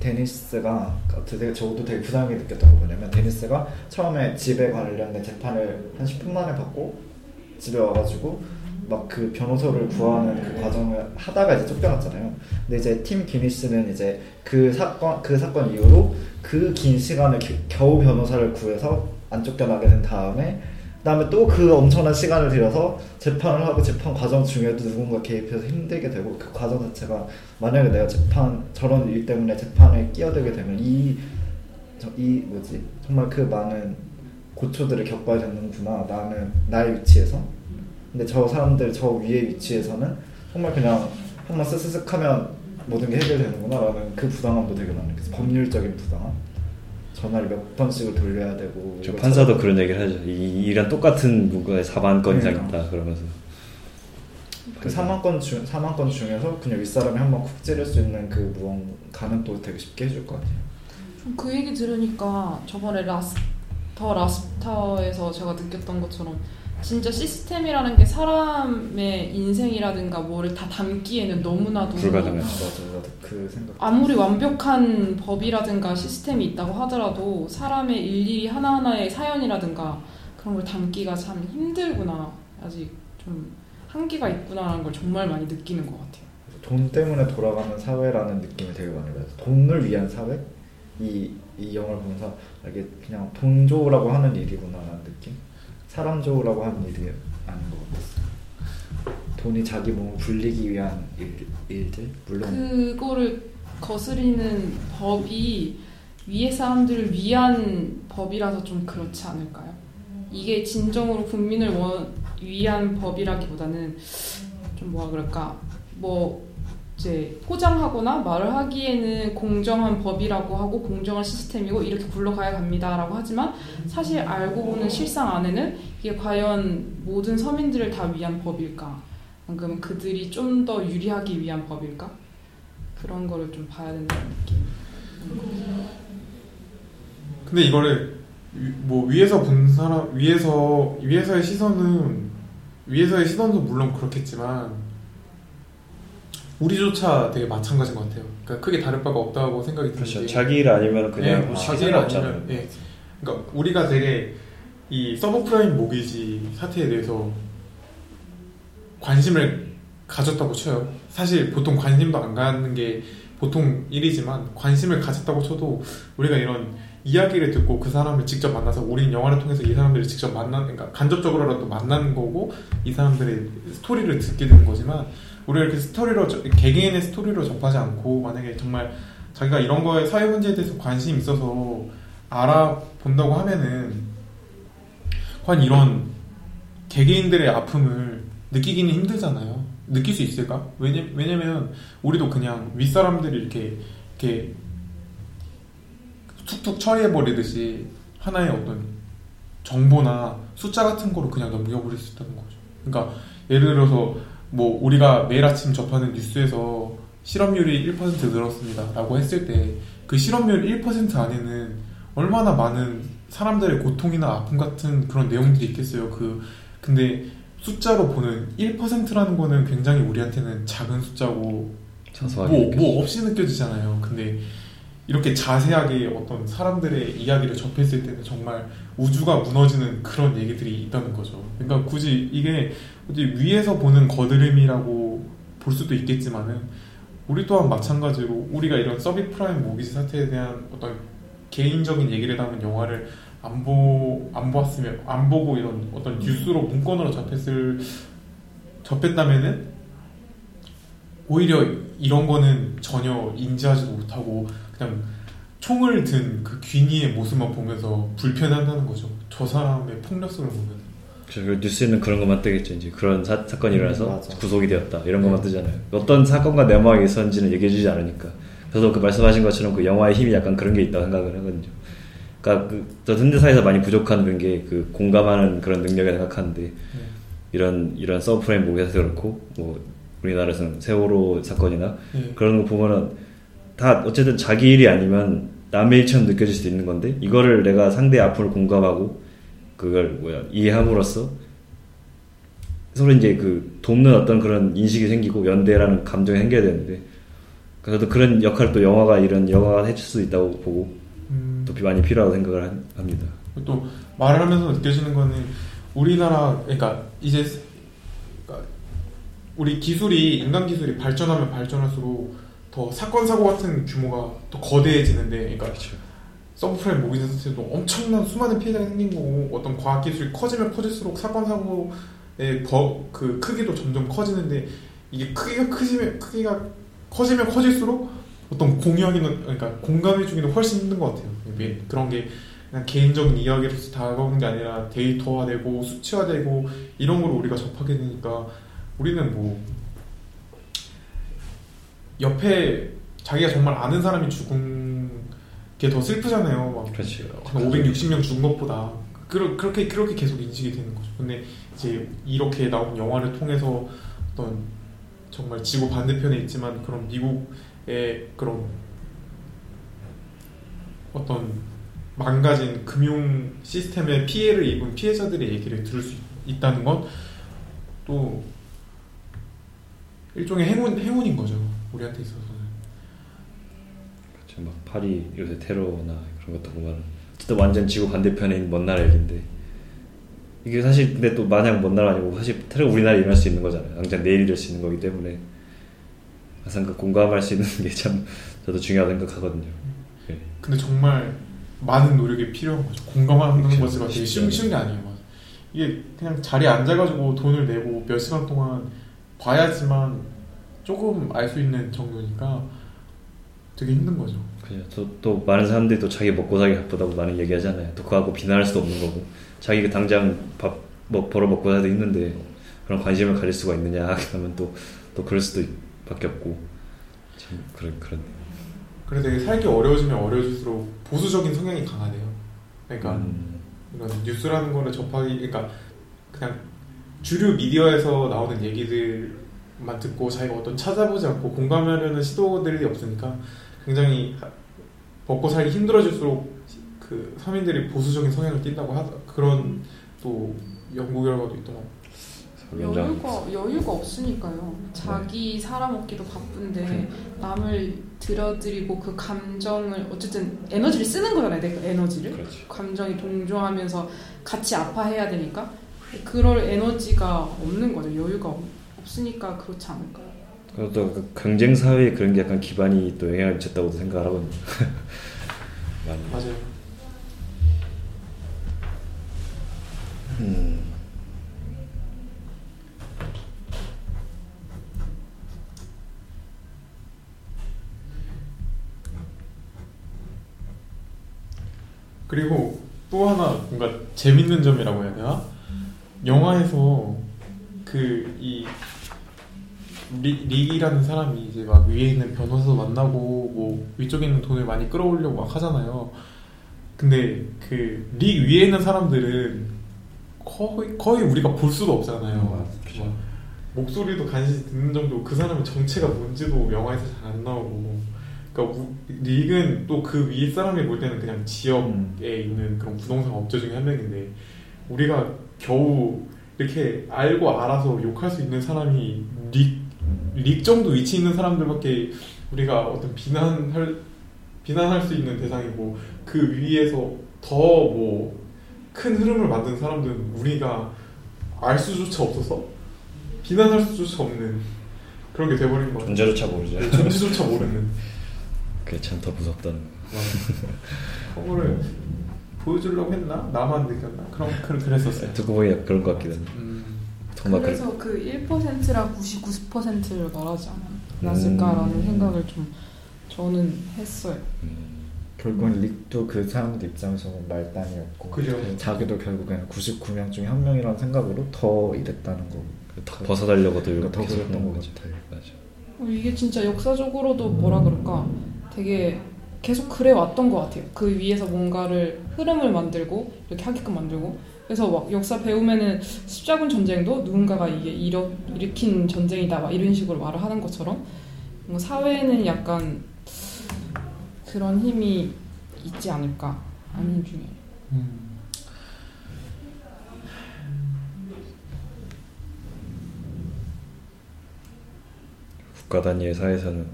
데니스가 되게 저도 되게 부담이 느꼈던 거 뭐냐면 데니스가 처음에 집에 관련된 재판을 한 10분 만에 받고 집에 와가지고 막 그 변호사를 구하는 그 과정을 하다가 이제 쫓겨났잖아요. 근데 이제 팀 기니스는 이제 그 사건 그 사건 이후로 그 긴 시간을 겨- 겨우 변호사를 구해서 안 쫓겨나게 된 다음에 그다음에 또 그 엄청난 시간을 들여서 재판을 하고 재판 과정 중에도 누군가 개입해서 힘들게 되고 그 과정 자체가 만약에 내가 재판 저런 일 때문에 재판에 끼어들게 되면 이 저, 이 뭐지? 정말 그 많은 고초들을 겪어야 되는구나 나는 나의 위치에서. 근데 저 사람들 저 위의 위치에서는 정말 그냥 한번 쓱쓱쓱 하면 모든 게 해결되는구나 라는 그 부담감도 되게 많이 느꼈어 법률적인 부담감 전화를 몇 번씩을 돌려야 되고 저 판사도 찾아- 그런 얘기를 하죠. 이 일이랑 똑같은 문과에 4만 건 이상. 있다 그러면서 그 4만 건 중, 4만 건 중에서 그냥 윗사람이 한 번 쿡 찌를 수 있는 그 무언가는 또 되게 쉽게 해줄 것 같아요 좀 그 얘기 들으니까 저번에 라스터 라스터에서 제가 느꼈던 것처럼 진짜 시스템이라는 게 사람의 인생이라든가 뭐를 다 담기에는 너무나도 불가능하죠. 맞아 나도 그 생각 아무리 완벽한 법이라든가 시스템이 있다고 하더라도 사람의 일일이 하나하나의 사연이라든가 그런 걸 담기가 참 힘들구나 아직 좀 한계가 있구나라는 걸 정말 많이 느끼는 것 같아요. 돈 때문에 돌아가는 사회라는 느낌이 되게 많이 받아요. 돈을 위한 사회? 이, 이 영화를 보면서 이게 그냥 돈 좋으라고 하는 일이구나라는 느낌? 사람 좋으라고 하는 일이 아닌 것 같았어요. 돈이 자기 몸을 불리기 위한 일, 일들? 물론 그거를 거스리는 법이 위의 사람들을 위한 법이라서 좀 그렇지 않을까요? 이게 진정으로 국민을 원- 위한 법이라기보다는 좀 뭐라 그럴까 뭐 이제 포장하거나 말을 하기에는 공정한 법이라고 하고 공정한 시스템이고 이렇게 굴러가야 갑니다라고 하지만 사실 알고 보는 실상 안에는 이게 과연 모든 서민들을 다 위한 법일까? 방금 그들이 좀 더 유리하기 위한 법일까? 그런 거를 좀 봐야 된다는 느낌. 근데 이거를 위- 뭐 위에서 본 사람 위에서 위에서의 시선은 위에서의 시선도 물론 그렇겠지만 우리조차 되게 마찬가지인 것 같아요. 그러니까 크게 다를 바가 없다고 생각이 드는 그렇죠. 게 자기 일 아니면 그냥 예, 뭐 자기 시선 일. 아니면 예. 그러니까 우리가 되게 이 서브프라임 모기지 사태에 대해서 관심을 가졌다고 쳐요. 사실 보통 관심도 안 갖는 게 보통 일이지만 관심을 가졌다고 쳐도 우리가 이런 이야기를 듣고 그 사람을 직접 만나서 우리는 영화를 통해서 이 사람들을 직접 만나는 그러니까 간접적으로라도 만나는 거고 이 사람들의 스토리를 듣게 되는 거지만 우리가 이렇게 스토리로 저- 개개인의 스토리로 접하지 않고 만약에 정말 자기가 이런 거에 사회 문제에 대해서 관심이 있어서 알아본다고 하면은 과연 이런 개개인들의 아픔을 느끼기는 힘들잖아요. 느낄 수 있을까? 왜냐, 왜냐면 우리도 그냥 윗사람들이 이렇게 이렇게 툭툭 처리해버리듯이 하나의 어떤 정보나 숫자 같은 거로 그냥 넘겨버릴 수 있다는 거죠. 그러니까 예를 들어서 뭐 우리가 매일 아침 접하는 뉴스에서 실업률이 1% 늘었습니다 라고 했을 때 그 실업률 1% 안에는 얼마나 많은 사람들의 고통이나 아픔 같은 그런 내용들이 있겠어요. 그 근데 숫자로 보는 1%라는 거는 굉장히 우리한테는 작은 숫자고 뭐, 느껴지죠. 뭐 없이 느껴지잖아요. 근데 이렇게 자세하게 어떤 사람들의 이야기를 접했을 때는 정말 우주가 무너지는 그런 얘기들이 있다는 거죠. 그러니까 굳이 이게 어디 위에서 보는 거드름이라고 볼 수도 있겠지만은 우리 또한 마찬가지로 우리가 이런 서브 프라임 모기지 사태에 대한 어떤 개인적인 얘기를 담은 영화를 안, 보, 안 보았으면 안 보고 이런 어떤 뉴스로 문건으로 접했을 접했다면은 오히려 이런 거는 전혀 인지하지도 못하고 그냥 총을 든 그 귀니의 모습만 보면서 불편하다는 거죠. 저 사람의 폭력성을 보면. 그 뉴스에는 그런 것만 뜨겠죠. 이제 그런 사, 사건이 일어나서 음. 구속이 되었다 이런 것만 뜨잖아요. 어떤 사건과 내막이 있었는지는 얘기해주지 않으니까. 그래서 그 말씀하신 것처럼 그 영화의 힘이 약간 그런 게 있다고 생각을 하거든요. 그러니까 그저 현대사에서 많이 부족한 게 그 공감하는 그런 능력을 생각하는데 이런 이런 서브프레임 목에서 그렇고 뭐 우리나라에서는 세월호 사건이나 예. 그런 거 보면은 다 어쨌든 자기 일이 아니면 남의 일처럼 느껴질 수도 있는 건데 이거를 내가 상대의 아픔을 공감하고 그걸 뭐야 이해함으로써 서로 이제 그 돕는 어떤 그런 인식이 생기고 연대라는 감정이 생겨야 되는데 그래도 그런 역할을 또 영화가 이런 영화가 해줄 수 있다고 보고 음, 또 많이 필요하다고 생각을 한- 합니다. 또 말을 하면서 느껴지는 거는 우리나라 그러니까 이제 스- 그러니까 우리 기술이 인간 기술이 발전하면 발전할수록 더 사건 사고 같은 규모가 더 거대해지는데 그러니까 서브프라임 모기지 자체도 엄청난 수많은 피해자가 생긴 거고 어떤 과학 기술이 커지면 커질수록 사건 사고의 더그 크기도 점점 커지는데 이게 크기가 크지면 크기가 커지면 커질수록 어떤 공유하기는 그러니까 공감해주기는 훨씬 힘든 것 같아요. 그런 게 그냥 개인적인 이야기로서 다가오는 게 아니라 데이터화되고 수치화되고 이런 걸 우리가 접하게 되니까 우리는 뭐 옆에 자기가 정말 아는 사람이 죽은 게 더 슬프잖아요. 막 그렇지. 한 560명 죽은 것보다 그러, 그렇게 그렇게 계속 인식이 되는 거죠. 근데 이제 이렇게 나온 영화를 통해서 어떤 정말 지구 반대편에 있지만 그런 미국의 그런 어떤 망가진 금융 시스템에 피해를 입은 피해자들의 얘기를 들을 수 있, 다는 건 또 일종의 행운 행운인 거죠. 우리한테 있어서 는. 그렇죠. 막 파리 요새 테러나 그런 것도 보면 어쨌든 완전 지구 반대편에 있는 먼 나라 얘긴데 이게 사실 근데 또 마냥 먼 나라 아니고 사실 테러 우리나라에 일어날 수 있는 거잖아요. 당장 내일 일어날 수 있는 거기 때문에 항상 그 공감할 수 있는 게 참 저도 중요하다고 생각하거든요. 예. 근데 정말 많은 노력이 필요한 거죠. 공감하는 그렇죠. 것이 쉽지 쉬운. 쉬운 게 아니에요. 이게 그냥 자리에 앉아가지고 돈을 내고 몇 시간 동안 봐야지만 조금 알 수 있는 정도니까 되게 힘든 거죠. 그죠. 또, 또 많은 사람들이 또 자기 먹고 살기 바쁘다고 많이 얘기하잖아요. 또 그거하고 비난할 수도 없는 거고 자기가 당장 밥 뭐 벌어 먹고 살도 힘든데 그런 관심을 가질 수가 있느냐 하면 또 또 그럴 수도 밖에 없고 참 그런 그런 되게 살기 어려워지면 어려워질수록 보수적인 성향이 강하대요. 그러니까 음, 이런 뉴스라는 거를 접하기 그러니까 그냥 주류 미디어에서 나오는 얘기들만 듣고 자기가 어떤 찾아보지 않고 공감하려는 시도들이 없으니까 굉장히 하- 먹고 살기 힘들어질수록 그 서민들이 보수적인 성향을 띈다고 하다 그런 또 연구 결과도 있더라고요. 설명장 여유가 여유가 없으니까요. 자기 살아먹기도 바쁜데 남을 들여드리고 그 감정을 어쨌든 에너지를 쓰는 거잖아요. 내가 에너지를 그렇지. 감정이 동조하면서 같이 아파해야 되니까 그럴 에너지가 없는 거죠. 여유가 없- 없으니까 그렇지 않을까요? 또그 경쟁 사회에 그런 게 약간 기반이 또 영향을 미쳤다고도 생각을 하거든요. 맞아요. 음. 그리고 또 하나 뭔가 재밌는 점이라고 해야 되나? 영화에서 그이 릭이라는 사람이 이제 막 위에 있는 변호사도 만나고 뭐 위쪽에 있는 돈을 많이 끌어올려고 막 하잖아요. 근데 그 릭 위에 있는 사람들은 거의 거의 우리가 볼 수도 없잖아요. 음. 막 목소리도 간신히 듣는 정도 그 사람의 정체가 뭔지도 영화에서 잘 안 나오고 그러니까 우- 릭은 또 그 위에 사람이 볼 때는 그냥 지역에 음. 있는 그런 부동산 업체 중에 한 명인데 우리가 겨우 이렇게 알고 알아서 욕할 수 있는 사람이 릭, 릭 정도 위치 있는 사람들밖에 우리가 어떤 비난할 비난할 수 있는 대상이고 그 위에서 더 뭐 큰 흐름을 만든 사람들은 우리가 알 수조차 없어서 비난할 수조차 없는 그런 게 돼버린 거예요. 존재조차 모르죠. 네, 존재조차 모르는. 그게 참 더 무섭다는 거. 그거를 보여주려고 했나? 나만 느꼈나? 그럼 그- 그랬었어요. 듣고 보니 그런 것 같기도 한데. 음, 정말 그래. 그래서 그 1%라 99%를 말하지 않았을까라는 음. 생각을 좀 저는 했어요. 음. 결국은 릭도 그 사람들 입장에서는 말단이었고 그죠. 자기도 결국 그냥 99명 중에 한 명이라는 생각으로 더 이랬다는 거고 더 벗어달려고 더 그러니까 더 그랬던 것 거지. 같아요. 맞아. 어, 이게 진짜 역사적으로도 뭐라 그럴까 되게 계속 그래 왔던 것 같아요. 그 위에서 뭔가를 흐름을 만들고 이렇게 하게끔 만들고 그래서 막 역사 배우면은 십자군 전쟁도 누군가가 이게 일어, 일으킨 전쟁이다 막 이런 식으로 말을 하는 것처럼 뭔가 사회에는 약간 그런 힘이 있지 않을까 하는 중에 음. 국가 단위의 사회에서는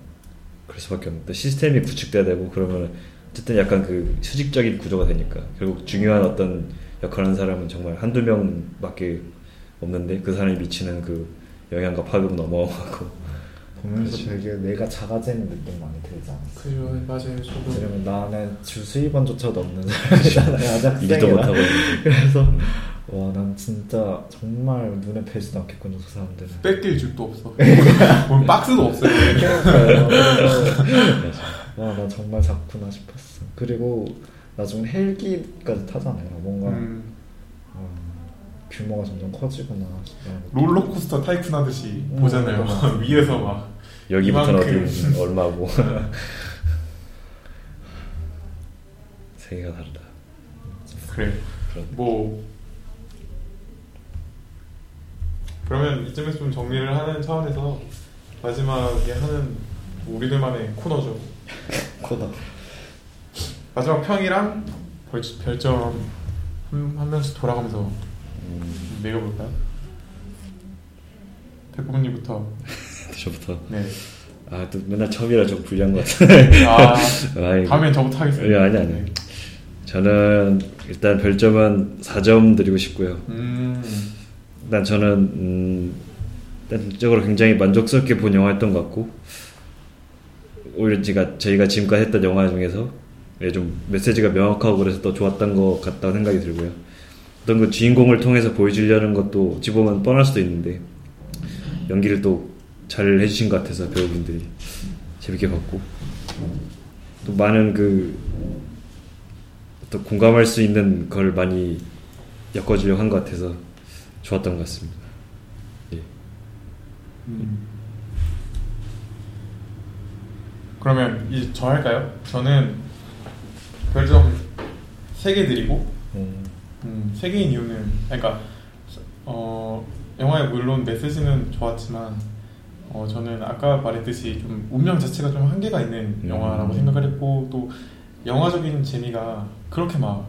그럴 수밖에 없는데 시스템이 구축돼야 되고 그러면 어쨌든 약간 그 수직적인 구조가 되니까 결국 중요한 어떤 역할을 하는 사람은 정말 한두 명밖에 없는데 그 사람이 미치는 그 영향과 파급은 어마어마하고 보면서 그치. 되게 내가 작아지는 느낌 많이 들지 않았어? 그죠 맞아요 저도 왜냐면 나는 주 수입원조차도 없는 사람이잖아요. 일도 아작생이라. 못하고. 그래서 와 난 진짜 정말 눈에 뵈지도 않겠군요 그 사람들은. 뺏길 줄도 없어 뭐 박스도 없어요 그러니까요. 그래서 와나 정말 작구나 싶었어. 그리고 나중에 헬기까지 타잖아요. 뭔가 음, 와, 규모가 점점. 싶어요. 롤러코스터 타이쿤 하듯이 음, 보잖아요 맞아. 위에서 막 여기부터는 이만큼. 어디 얼마고 세계가 다르다. 그래 그런 뭐 그러면 이쯤에서 좀 정리를 하는 차원에서 마지막에 하는 우리들만의 코너죠 코다. 마지막 평이랑 벌, 별점 한, 한 명씩 돌아가면서 음, 매겨볼까요? 백구님부터 저부터 네. 아 또 맨날 처음이라 좀 불리한 것 같은데. 아 아이, 다음엔 저부터 하겠습니다. 아니, 아니, 아니. 네. 저는 일단 별점은 4점 드리고 싶고요. 음, 일단 저는 음, 일단 전적으로 굉장히 만족스럽게 본 영화였던 것 같고 오히려 제가 저희가 지금까지 했던 영화 중에서 예, 좀 메시지가 명확하고 그래서 더 좋았던 것 같다는 생각이 들고요. 어떤 그 주인공을 통해서 보여주려는 것도 어찌 보면 뻔할 수도 있는데 연기를 또 잘 해주신 것 같아서 배우분들이 재밌게 봤고 또 많은 그 공감할 수 있는 걸 많이 엮어주려고 한 것 같아서 좋았던 것 같습니다. 예. 음. 그러면 이제 저 할까요? 저는 별점 3개 드리고 음, 음, 3개인 이유는 그러니까 어, 영화의 물론 메시지는 좋았지만 어, 저는 아까 말했듯이 좀 운명 자체가 좀 한계가 있는 음. 영화라고 생각을 했고 또 영화적인 재미가 그렇게 막,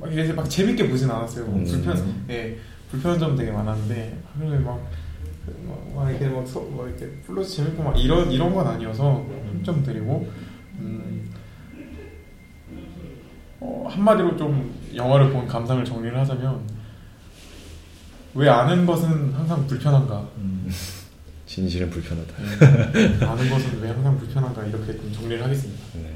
막, 이게 막 재밌게 보진 않았어요. 음. 불편, 예, 불편한 점 되게 많았는데 하루에 막, 막, 막 이렇게 막, 서, 막 이렇게 플러스 재밌고 막 이런 이런 건 아니어서 3점 드리고 음, 어, 한마디로 좀 영화를 본 감상을 정리를 하자면 왜 아는 것은 항상 불편한가? 음. 진실은 불편하다. 음, 아는 것은 왜 항상 불편한가 이렇게 좀 정리를 하겠습니다. 네.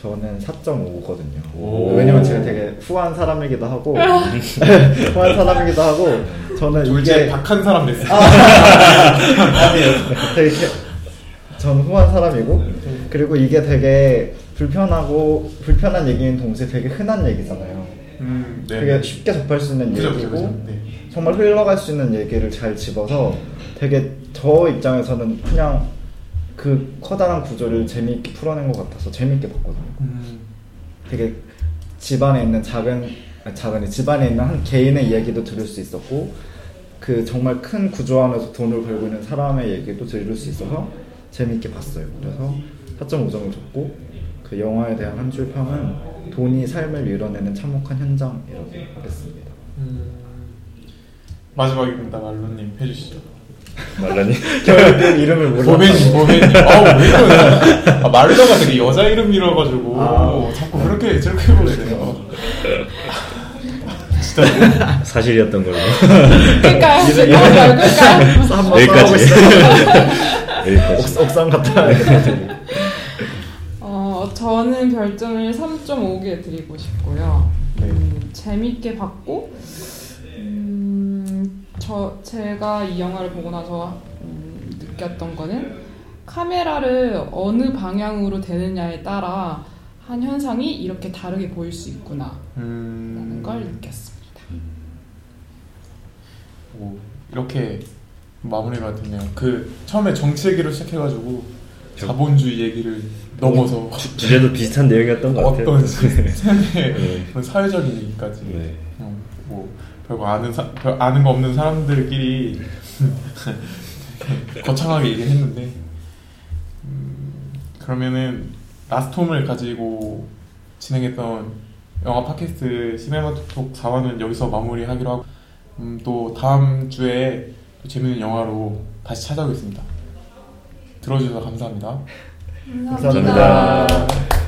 저는 4.5거든요. 오. 왜냐면 제가 되게 후한 사람이기도 하고 후한 사람이기도 하고 저는 이게 박한 사람 됐어요. 아니에요. 되게 전 후한 사람이고 그리고 이게 되게 불편하고 불편한 얘기인 동시에 되게 흔한 얘기잖아요. 음, 네. 되게 쉽게 접할 수 있는 그죠, 얘기고 그죠. 네. 정말 흘러갈 수 있는 얘기를 잘 집어서 되게 저 입장에서는 그냥 그 커다란 구조를 재미있게 풀어낸 것 같아서 재미있게 봤거든요. 음, 되게 집안에 있는 작은 작은 집안에 있는 한 개인의 이야기도 들을 수 있었고 그 정말 큰 구조 안에서 돈을 벌고 있는 사람의 얘기도 들을 수 있어서 재미있게 봤어요. 그래서 4.5점을 줬고 그 영화에 대한 한 줄 평은 돈이 삶을 밀어내는 참혹한 현장이라고 하겠습니다. 음. 마지막입니다. 말로님 해주시죠. 말라니? 결국 이름을 몰라. 보벤이 보벤이. 아우 왜 이러냐? 아, 말로가 되게 여자 이름이라가지고 아. 자꾸 그렇게 저렇게 보세요. 진짜 사실이었던 걸로. 끌까요? 끌까요? 한번 여기까지. 여기까지. 옥, 옥상 갔다 와야 어, 저는 별점을 3.5개 드리고 싶고요. 음, 재밌게 봤고, 음, 저 제가 이 영화를 보고 나서 음, 느꼈던 거는 카메라를 어느 방향으로 대느냐에 따라 한 현상이 이렇게 다르게 보일 수 있구나 라는 음, 걸 느꼈습니다. 오, 이렇게 마무리가 됐네요. 그 처음에 정치 얘기로 시작해가지고 자본주의 얘기를 넘어서 주제도 비슷한 내용이었던 것 같아요. 어떤 시스템의 네. 그런 사회적인 얘기까지 네. 그냥 뭐 별거 아는 사, 별 아는 거 없는 사람들끼리 거창하게 얘기했는데 음, 그러면은 라스트홈을 가지고 진행했던 영화 팟캐스트 시네마톡 4화는 여기서 마무리하기로 하고 음, 또 다음 주에 또 재밌는 영화로 다시 찾아오겠습니다. 들어주셔서 감사합니다. 감사합니다.